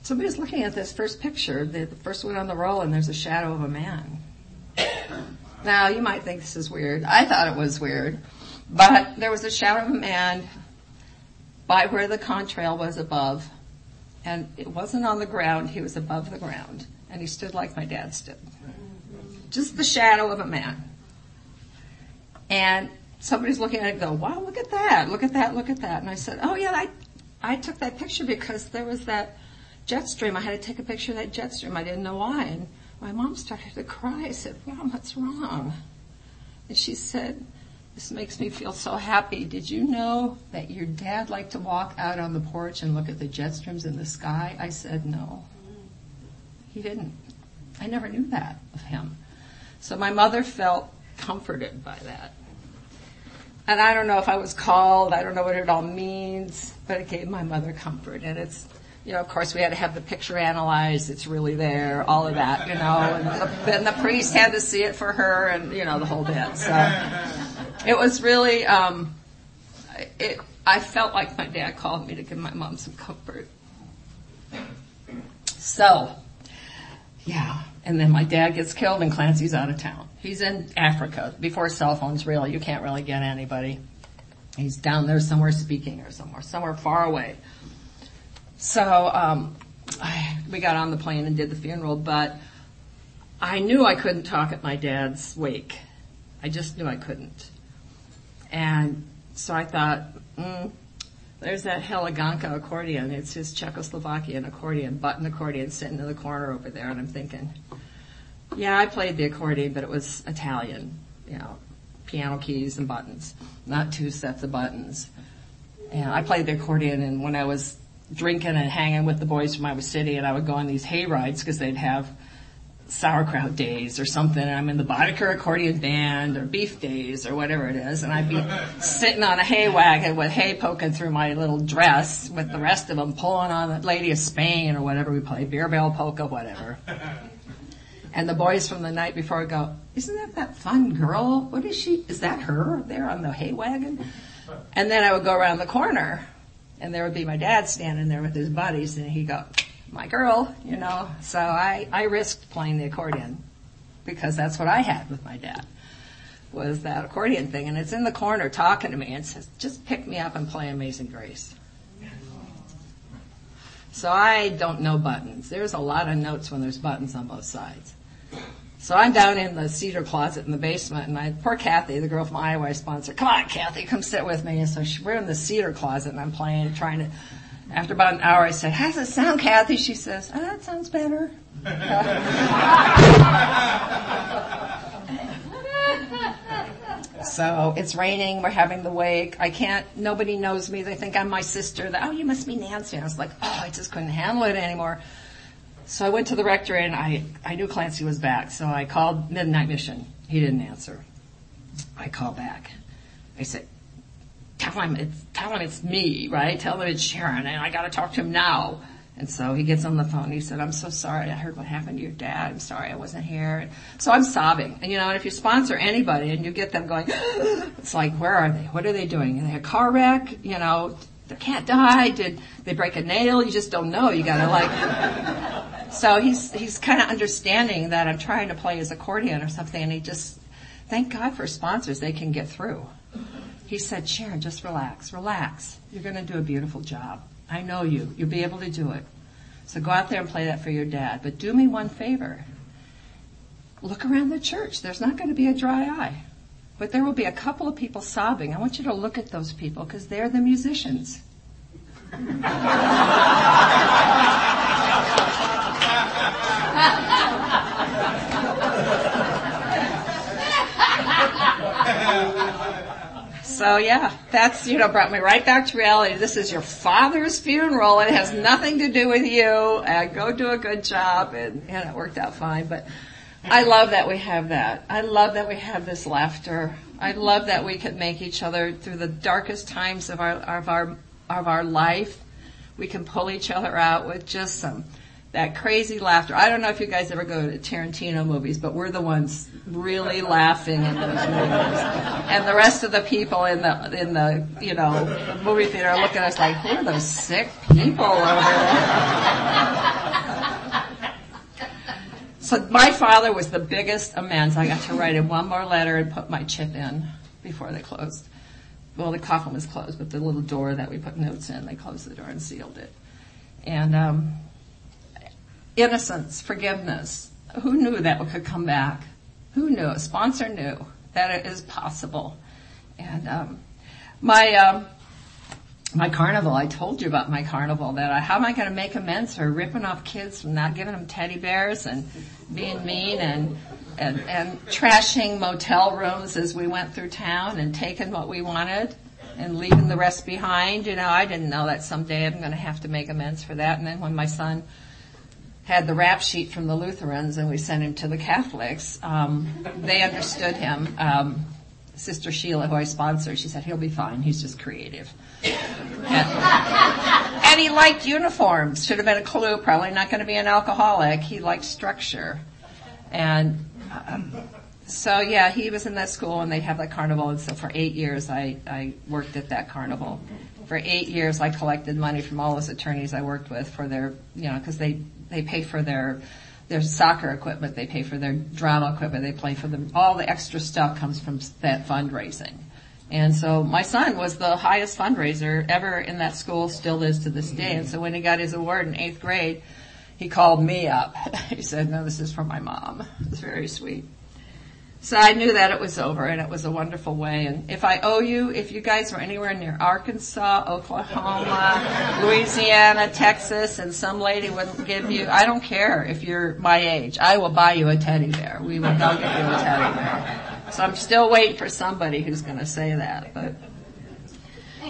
Speaker 1: somebody's looking at this first picture, the first one on the roll and there's a shadow of a man. Now you might think this is weird. I thought it was weird, but there was a shadow of a man by where the contrail was above and it wasn't on the ground, he was above the ground and he stood like my dad stood. Just the shadow of a man. And somebody's looking at it and go, wow, look at that, look at that, look at that. And I said, oh yeah, I, I took that picture because there was that jet stream. I had to take a picture of that jet stream. I didn't know why. And my mom started to cry. I said, mom, what's wrong? And she said, this makes me feel so happy. Did you know that your dad liked to walk out on the porch and look at the jet streams in the sky? I said, no. He didn't. I never knew that of him. So my mother felt comforted by that. And I don't know if I was called, I don't know what it all means, but it gave my mother comfort. And it's, you know, of course we had to have the picture analyzed, it's really there, all of that, you know, and the, the priest had to see it for her and, you know, the whole bit. So it was really, um, it, I felt like my dad called me to give my mom some comfort. So, yeah. And then my dad gets killed and Clancy's out of town. He's in Africa before cell phones really. You can't really get anybody. He's down there somewhere speaking or somewhere, somewhere far away. So, um, I, we got on the plane and did the funeral, but I knew I couldn't talk at my dad's wake. I just knew I couldn't. And so I thought, mm, there's that heligonka accordion. It's his Czechoslovakian accordion, button accordion sitting in the corner over there. And I'm thinking, yeah, I played the accordion, but it was Italian, you know, piano keys and buttons, not two sets of buttons. And I played the accordion and when I was drinking and hanging with the boys from Iowa City and I would go on these hay rides because they'd have sauerkraut days or something and I'm in the Boddicker accordion band or beef days or whatever it is and I'd be sitting on a hay wagon with hay poking through my little dress with the rest of them pulling on the Lady of Spain or whatever we play, beer bell polka, whatever. And the boys from the night before go, isn't that that fun girl? What is she? Is that her there on the hay wagon? And then I would go around the corner and there would be my dad standing there with his buddies and he'd go, my girl, you know. So I, I risked playing the accordion because that's what I had with my dad was that accordion thing. And it's in the corner talking to me and says, just pick me up and play Amazing Grace. So I don't know buttons. There's a lot of notes when there's buttons on both sides. So I'm down in the cedar closet in the basement, and I poor Kathy, the girl from Iowa I sponsor. Come on, Kathy, come sit with me. And so she, we're in the cedar closet, and I'm playing, trying to. After about an hour, I said, "How does it sound, Kathy?" She says, uh, "Oh, that sounds better." so it's raining. We're having the wake. I can't. Nobody knows me. They think I'm my sister. They, oh, you must be Nancy. I was like, oh, I just couldn't handle it anymore. So I went to the rector and I, I knew Clancy was back. So I called Midnight Mission. He didn't answer. I called back. I said, tell him it's, tell him it's me, right? Tell him it's Sharon and I gotta talk to him now. And so he gets on the phone. He said, I'm so sorry. I heard what happened to your dad. I'm sorry I wasn't here. So I'm sobbing. And you know, and if you sponsor anybody and you get them going, it's like, where are they? What are they doing? Are they a car wreck? You know, the cat died. Did they break a nail? You just don't know. You gotta like. so he's he's kind of understanding that I'm trying to play his accordion or something, and he just, thank God for sponsors. They can get through. He said, Sharon, just relax, relax. You're gonna do a beautiful job. I know you. You'll be able to do it. So go out there and play that for your dad. But do me one favor. Look around the church. There's not going to be a dry eye. But there will be a couple of people sobbing. I want you to look at those people because they're the musicians. So yeah, that's, you know, brought me right back to reality. This is your father's funeral. It has nothing to do with you. Uh, go do a good job. And, and it worked out fine. But I love that we have that. I love that we have this laughter. I love that we can make each other through the darkest times of our, of our, of our life. We can pull each other out with just some that crazy laughter. I don't know if you guys ever go to Tarantino movies, but we're the ones really laughing in those movies. And the rest of the people in the, in the, you know, movie theater are looking at us like, who are those sick people over there? so my father was the biggest amends. I got to write him one more letter and put my chip in before they closed. Well, the coffin was closed, but the little door that we put notes in, they closed the door and sealed it. And, um, innocence, forgiveness. Who knew that could come back? Who knew? A sponsor knew that it is possible. And um, my um, my carnival, I told you about my carnival that I, how am I going to make amends for ripping off kids from not giving them teddy bears and being mean and, and, and trashing motel rooms as we went through town and taking what we wanted and leaving the rest behind. You know, I didn't know that someday I'm going to have to make amends for that. And then when my son had the rap sheet from the Lutherans and we sent him to the Catholics, um, they understood him. Um, Sister Sheila, who I sponsored, she said, he'll be fine. He's just creative. And, and he liked uniforms. Should have been a clue. Probably not going to be an alcoholic. He liked structure. And um, so yeah, he was in that school and they have that carnival. And so for eight years, I, I worked at that carnival. For eight years, I collected money from all those attorneys I worked with for their, you know, because they they pay for their their soccer equipment, they pay for their drama equipment, they pay for them. All the extra stuff comes from that fundraising. And so my son was the highest fundraiser ever in that school, still is to this day. And so when he got his award in eighth grade, he called me up. he said, no, this is for my mom. It's very sweet. So I knew that it was over and it was a wonderful way. And if I owe you, if you guys were anywhere near Arkansas, Oklahoma, Louisiana, Texas, and some lady wouldn't give you, I don't care if you're my age. I will buy you a teddy bear. We will go get you a teddy bear. So I'm still waiting for somebody who's going to say that. But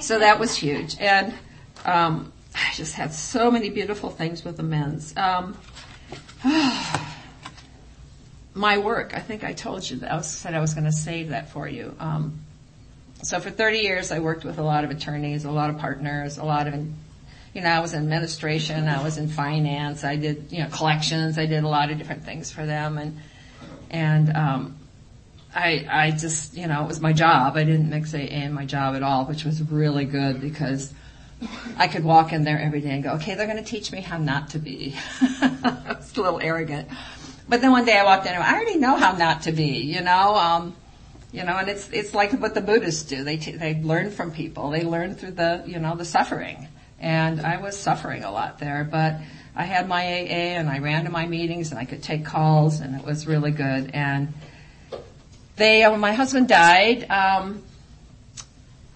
Speaker 1: so that was huge. And um, I just had so many beautiful things with the men's. Um, my work. I think I told you that I was, said I was going to save that for you. Um, so for 30 years, I worked with a lot of attorneys, a lot of partners, a lot of, you know, I was in administration, I was in finance, I did, you know, collections, I did a lot of different things for them, and and um, I I just, you know, it was my job. I didn't mix AA in my job at all, which was really good because. I could walk in there every day and go, okay, they're going to teach me how not to be. it's a little arrogant. But then one day I walked in and I already know how not to be, you know, um, you know, and it's, it's like what the Buddhists do. They, t- they learn from people. They learn through the, you know, the suffering. And I was suffering a lot there, but I had my AA and I ran to my meetings and I could take calls and it was really good. And they, when my husband died, um,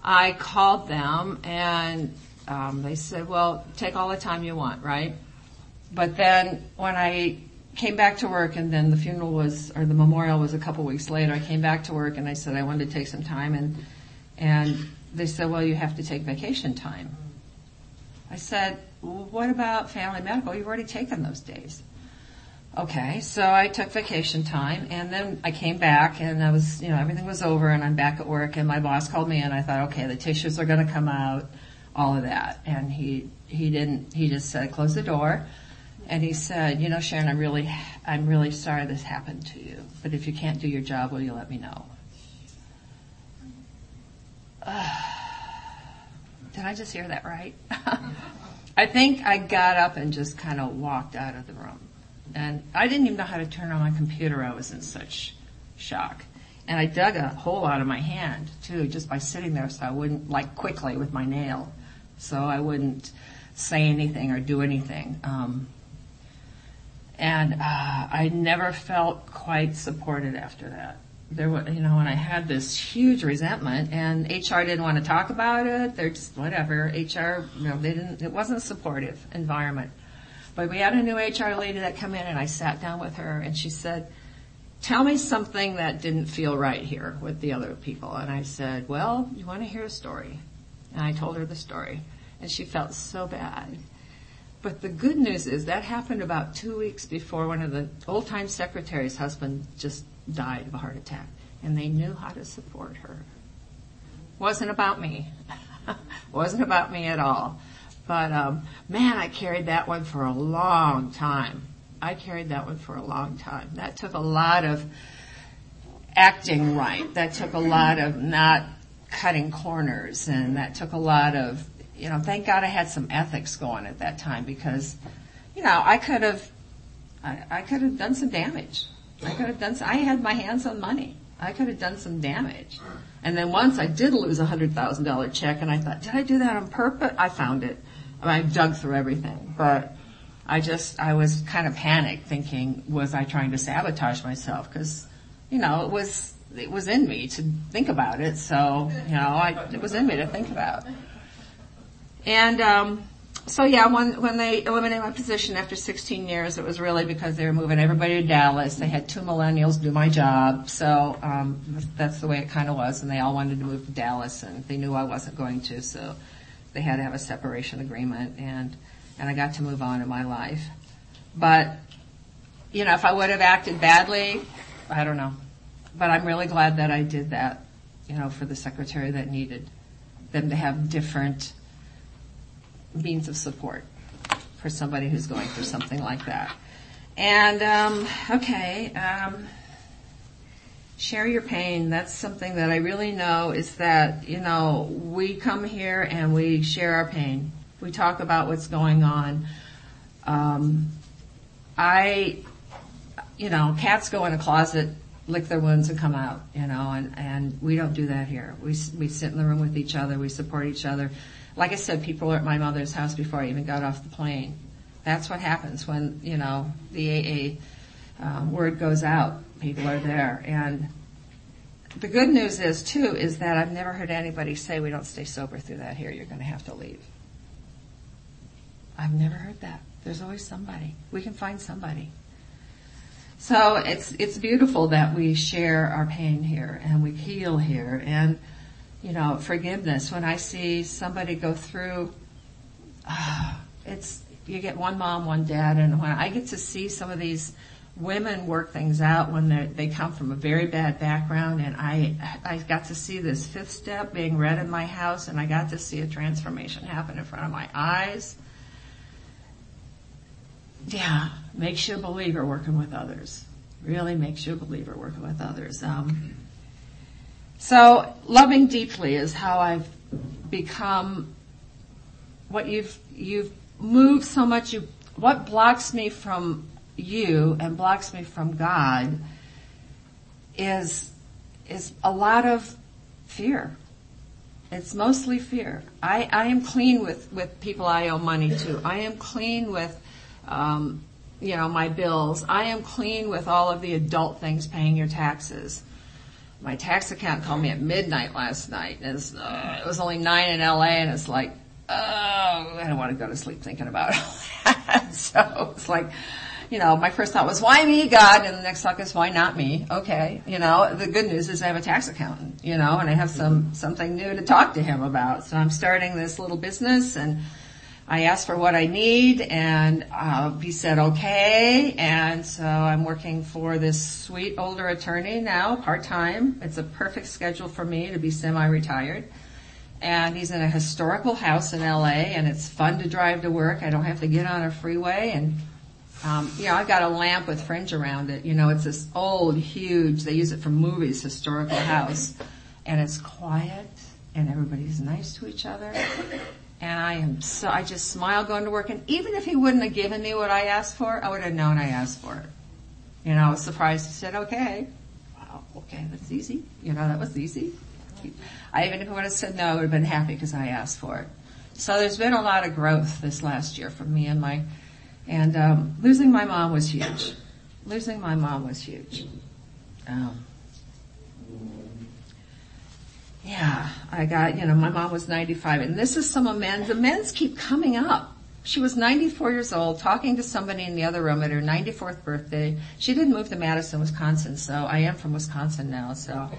Speaker 1: I called them and um, they said, well, take all the time you want, right? But then when I came back to work and then the funeral was, or the memorial was a couple weeks later. I came back to work and I said I wanted to take some time and, and they said, well, you have to take vacation time. I said, well, what about family medical? You've already taken those days. Okay, so I took vacation time and then I came back and I was, you know, everything was over and I'm back at work and my boss called me and I thought, okay, the tissues are going to come out, all of that. And he, he didn't, he just said, close the door and he said, you know, Sharon, I'm really, I'm really sorry this happened to you, but if you can't do your job, will you let me know? Uh, did I just hear that right? I think I got up and just kind of walked out of the room. And I didn't even know how to turn on my computer. I was in such shock. And I dug a hole out of my hand too, just by sitting there so I wouldn't, like quickly with my nail, so I wouldn't say anything or do anything. Um, and uh, I never felt quite supported after that. There was, you know, and I had this huge resentment, and HR didn't want to talk about it. They're just whatever. HR, you know, they didn't. It wasn't a supportive environment. But we had a new HR lady that come in, and I sat down with her, and she said, "Tell me something that didn't feel right here with the other people." And I said, "Well, you want to hear a story?" And I told her the story, and she felt so bad. But the good news is that happened about two weeks before one of the old time secretary's husband just died of a heart attack. And they knew how to support her. Wasn't about me. Wasn't about me at all. But um, man, I carried that one for a long time. I carried that one for a long time. That took a lot of acting right. That took a lot of not cutting corners, and that took a lot of you know, thank God I had some ethics going at that time because, you know, I could have, I, I could have done some damage. I could have done, some, I had my hands on money. I could have done some damage. And then once I did lose a hundred thousand dollar check and I thought, did I do that on purpose? I found it. I, mean, I dug through everything, but I just, I was kind of panicked thinking, was I trying to sabotage myself? Cause, you know, it was, it was in me to think about it. So, you know, I, it was in me to think about. And um, so yeah, when when they eliminated my position after 16 years, it was really because they were moving everybody to Dallas. They had two millennials do my job, so um, that's the way it kind of was. And they all wanted to move to Dallas, and they knew I wasn't going to, so they had to have a separation agreement, and and I got to move on in my life. But you know, if I would have acted badly, I don't know. But I'm really glad that I did that, you know, for the secretary that needed them to have different means of support for somebody who's going through something like that. And um, okay, um, share your pain. That's something that I really know is that you know we come here and we share our pain. We talk about what's going on. Um, I, you know, cats go in a closet, lick their wounds, and come out. You know, and and we don't do that here. We we sit in the room with each other. We support each other like I said, people were at my mother's house before I even got off the plane. That's what happens when, you know, the AA um, word goes out. People are there. And the good news is, too, is that I've never heard anybody say we don't stay sober through that here. You're going to have to leave. I've never heard that. There's always somebody. We can find somebody. So it's, it's beautiful that we share our pain here and we heal here and you know, forgiveness. When I see somebody go through, uh, it's, you get one mom, one dad, and when I get to see some of these women work things out when they come from a very bad background and I, I got to see this fifth step being read in my house and I got to see a transformation happen in front of my eyes. Yeah, makes you a believer working with others. Really makes you a believer working with others. Um, so loving deeply is how I've become what you've, you've moved so much. You, what blocks me from you and blocks me from God is, is a lot of fear. It's mostly fear. I, I am clean with, with people I owe money to. I am clean with, um, you know, my bills. I am clean with all of the adult things, paying your taxes my tax account called me at midnight last night, and uh, it was only nine in LA, and it's like, oh, I don't want to go to sleep thinking about it. so it's like, you know, my first thought was, why me, God? And the next thought is, why not me? Okay, you know, the good news is I have a tax accountant, you know, and I have some something new to talk to him about. So I'm starting this little business, and I asked for what I need and uh, he said okay and so I'm working for this sweet older attorney now part-time. It's a perfect schedule for me to be semi-retired. And he's in a historical house in LA and it's fun to drive to work. I don't have to get on a freeway and um, you know, I've got a lamp with fringe around it. You know, it's this old, huge, they use it for movies, historical house. And it's quiet and everybody's nice to each other and I am so, I just smile going to work. And even if he wouldn't have given me what I asked for, I would have known I asked for it. You know, I was surprised he said, okay. Wow, okay, that's easy. You know, that was easy. I even if he would have said no, I would have been happy because I asked for it. So there's been a lot of growth this last year for me and my, and um, losing my mom was huge. Losing my mom was huge. Um, yeah, I got, you know, my mom was 95 and this is some of the men's keep coming up. She was 94 years old talking to somebody in the other room at her 94th birthday. She didn't move to Madison, Wisconsin, so I am from Wisconsin now, so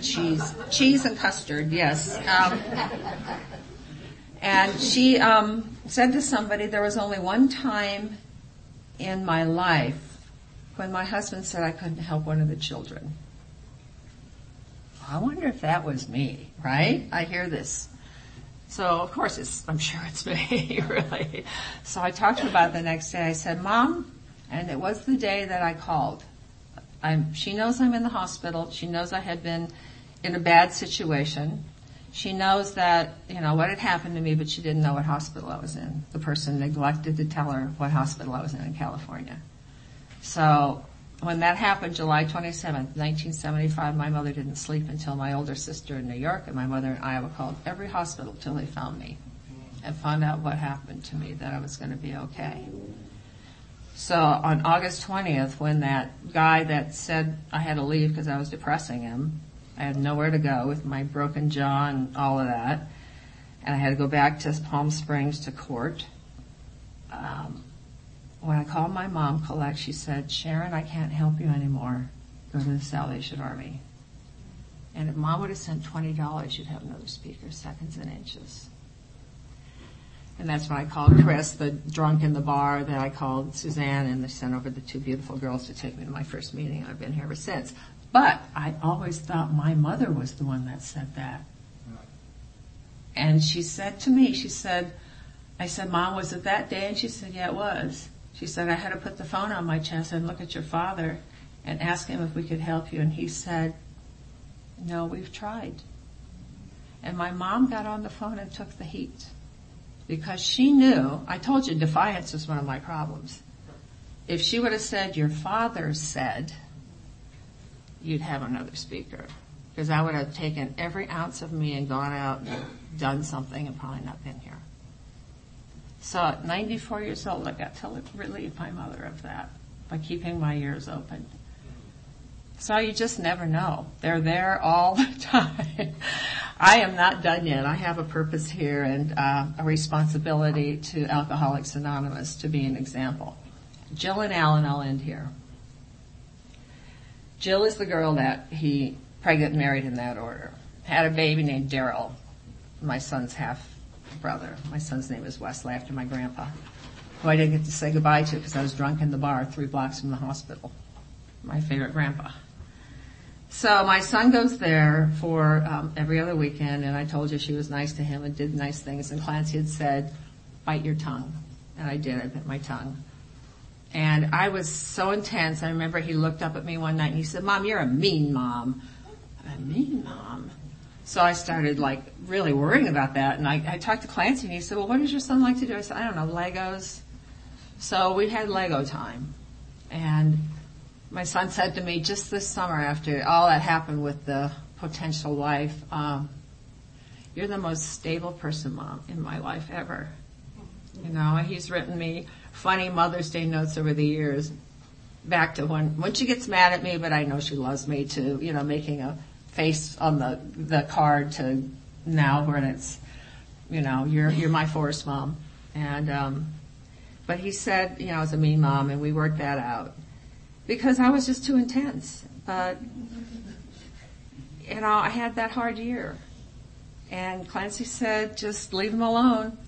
Speaker 1: cheese, cheese and custard, yes. Um, and she um, said to somebody, there was only one time in my life when my husband said I couldn't help one of the children. I wonder if that was me, right? I hear this. So of course it's, I'm sure it's me, really. So I talked about the next day. I said, Mom, and it was the day that I called. I'm, she knows I'm in the hospital. She knows I had been in a bad situation. She knows that, you know, what had happened to me, but she didn't know what hospital I was in. The person neglected to tell her what hospital I was in in California. So when that happened, July 27th, 1975, my mother didn't sleep until my older sister in New York and my mother in Iowa called every hospital till they found me and found out what happened to me, that I was going to be okay. So on August 20th, when that guy that said I had to leave because I was depressing him, I had nowhere to go with my broken jaw and all of that. and I had to go back to Palm Springs to court. Um, when I called my mom, Colette, she said, Sharon, I can't help you anymore. Go to the Salvation Army. And if mom would have sent $20, you'd have another speaker, seconds and inches. And that's when I called Chris, the drunk in the bar, that I called Suzanne, and they sent over the two beautiful girls to take me to my first meeting. I've been here ever since. But I always thought my mother was the one that said that. And she said to me, she said, I said, Mom, was it that day? And she said, yeah, it was. She said, I had to put the phone on my chest and look at your father and ask him if we could help you. And he said, no, we've tried. And my mom got on the phone and took the heat because she knew, I told you defiance was one of my problems. If she would have said, your father said, you'd have another speaker. Because I would have taken every ounce of me and gone out and done something and probably not been here. So at 94 years old, I got to relieve my mother of that by keeping my ears open. So you just never know. They're there all the time. I am not done yet. I have a purpose here and uh, a responsibility to Alcoholics Anonymous to be an example. Jill and Alan, I'll end here. Jill is the girl that he pregnant married in that order. Had a baby named Daryl, my son's half brother. My son's name is Wesley after my grandpa, who I didn't get to say goodbye to because I was drunk in the bar three blocks from the hospital. My favorite grandpa. So my son goes there for um, every other weekend, and I told you she was nice to him and did nice things. And Clancy had said, "Bite your tongue," and I did. I bit my tongue. And I was so intense. I remember he looked up at me one night and he said, "Mom, you're a mean mom." A mean mom. So I started like really worrying about that, and I, I talked to Clancy, and he said, "Well, what does your son like to do?" I said, "I don't know, Legos." So we had Lego time, and my son said to me just this summer after all that happened with the potential wife, um, you're the most stable person, mom, in my life ever. You know, he's written me funny Mother's Day notes over the years back to when, when she gets mad at me, but I know she loves me to, you know, making a face on the, the card to now when it's, you know, you're, you're my forest mom. And, um, but he said, you know, I was a mean mom and we worked that out because I was just too intense. But, you know, I had that hard year. And Clancy said, just leave them alone.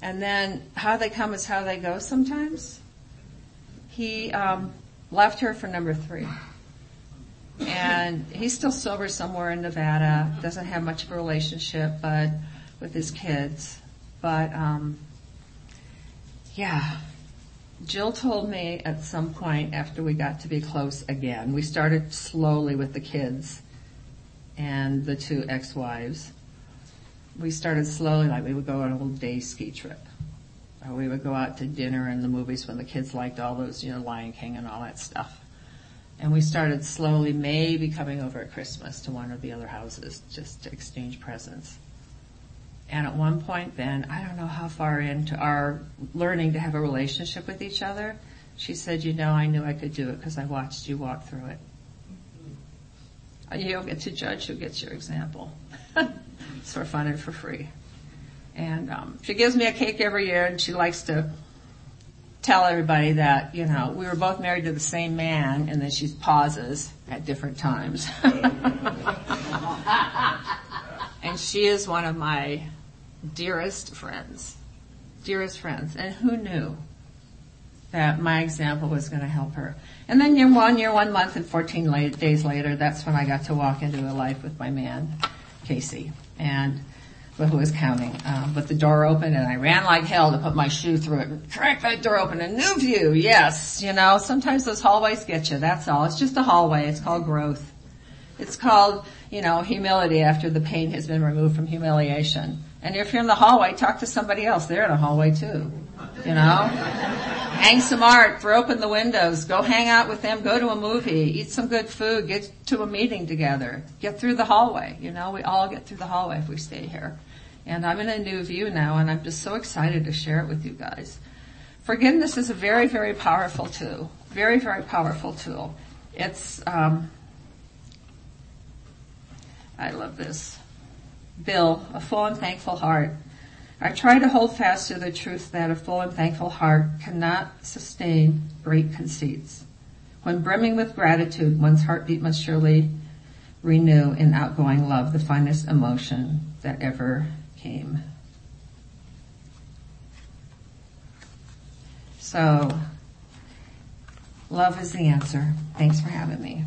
Speaker 1: And then how they come is how they go sometimes. He um, left her for number three. And he's still sober somewhere in Nevada, doesn't have much of a relationship, but with his kids. But, um, yeah, Jill told me at some point after we got to be close again, we started slowly with the kids and the two ex-wives. We started slowly, like we would go on a little day ski trip. Or we would go out to dinner and the movies when the kids liked all those, you know, Lion King and all that stuff. And we started slowly, maybe coming over at Christmas to one of the other houses just to exchange presents. And at one point then, I don't know how far into our learning to have a relationship with each other, she said, you know, I knew I could do it because I watched you walk through it. You don't get to judge who gets your example. it's for fun and for free. And um, she gives me a cake every year and she likes to tell everybody that, you know, we were both married to the same man and then she pauses at different times. and she is one of my dearest friends, dearest friends. And who knew that my example was going to help her? And then year one year, one month and 14 late, days later, that's when I got to walk into a life with my man, Casey. And, well, who was counting? Um, but the door opened and I ran like hell to put my shoe through it crack that door open. A new view, yes. You know, sometimes those hallways get you. That's all. It's just a hallway. It's called growth. It's called, you know, humility after the pain has been removed from humiliation. And if you're in the hallway, talk to somebody else. They're in a hallway too. You know? Hang some art, throw open the windows, go hang out with them, go to a movie, eat some good food, get to a meeting together, get through the hallway. You know, we all get through the hallway if we stay here. And I'm in a new view now and I'm just so excited to share it with you guys. Forgiveness is a very, very powerful tool. Very, very powerful tool. It's, um, I love this. Bill, a full and thankful heart. I try to hold fast to the truth that a full and thankful heart cannot sustain great conceits. When brimming with gratitude, one's heartbeat must surely renew in outgoing love the finest emotion that ever came. So, love is the answer. Thanks for having me.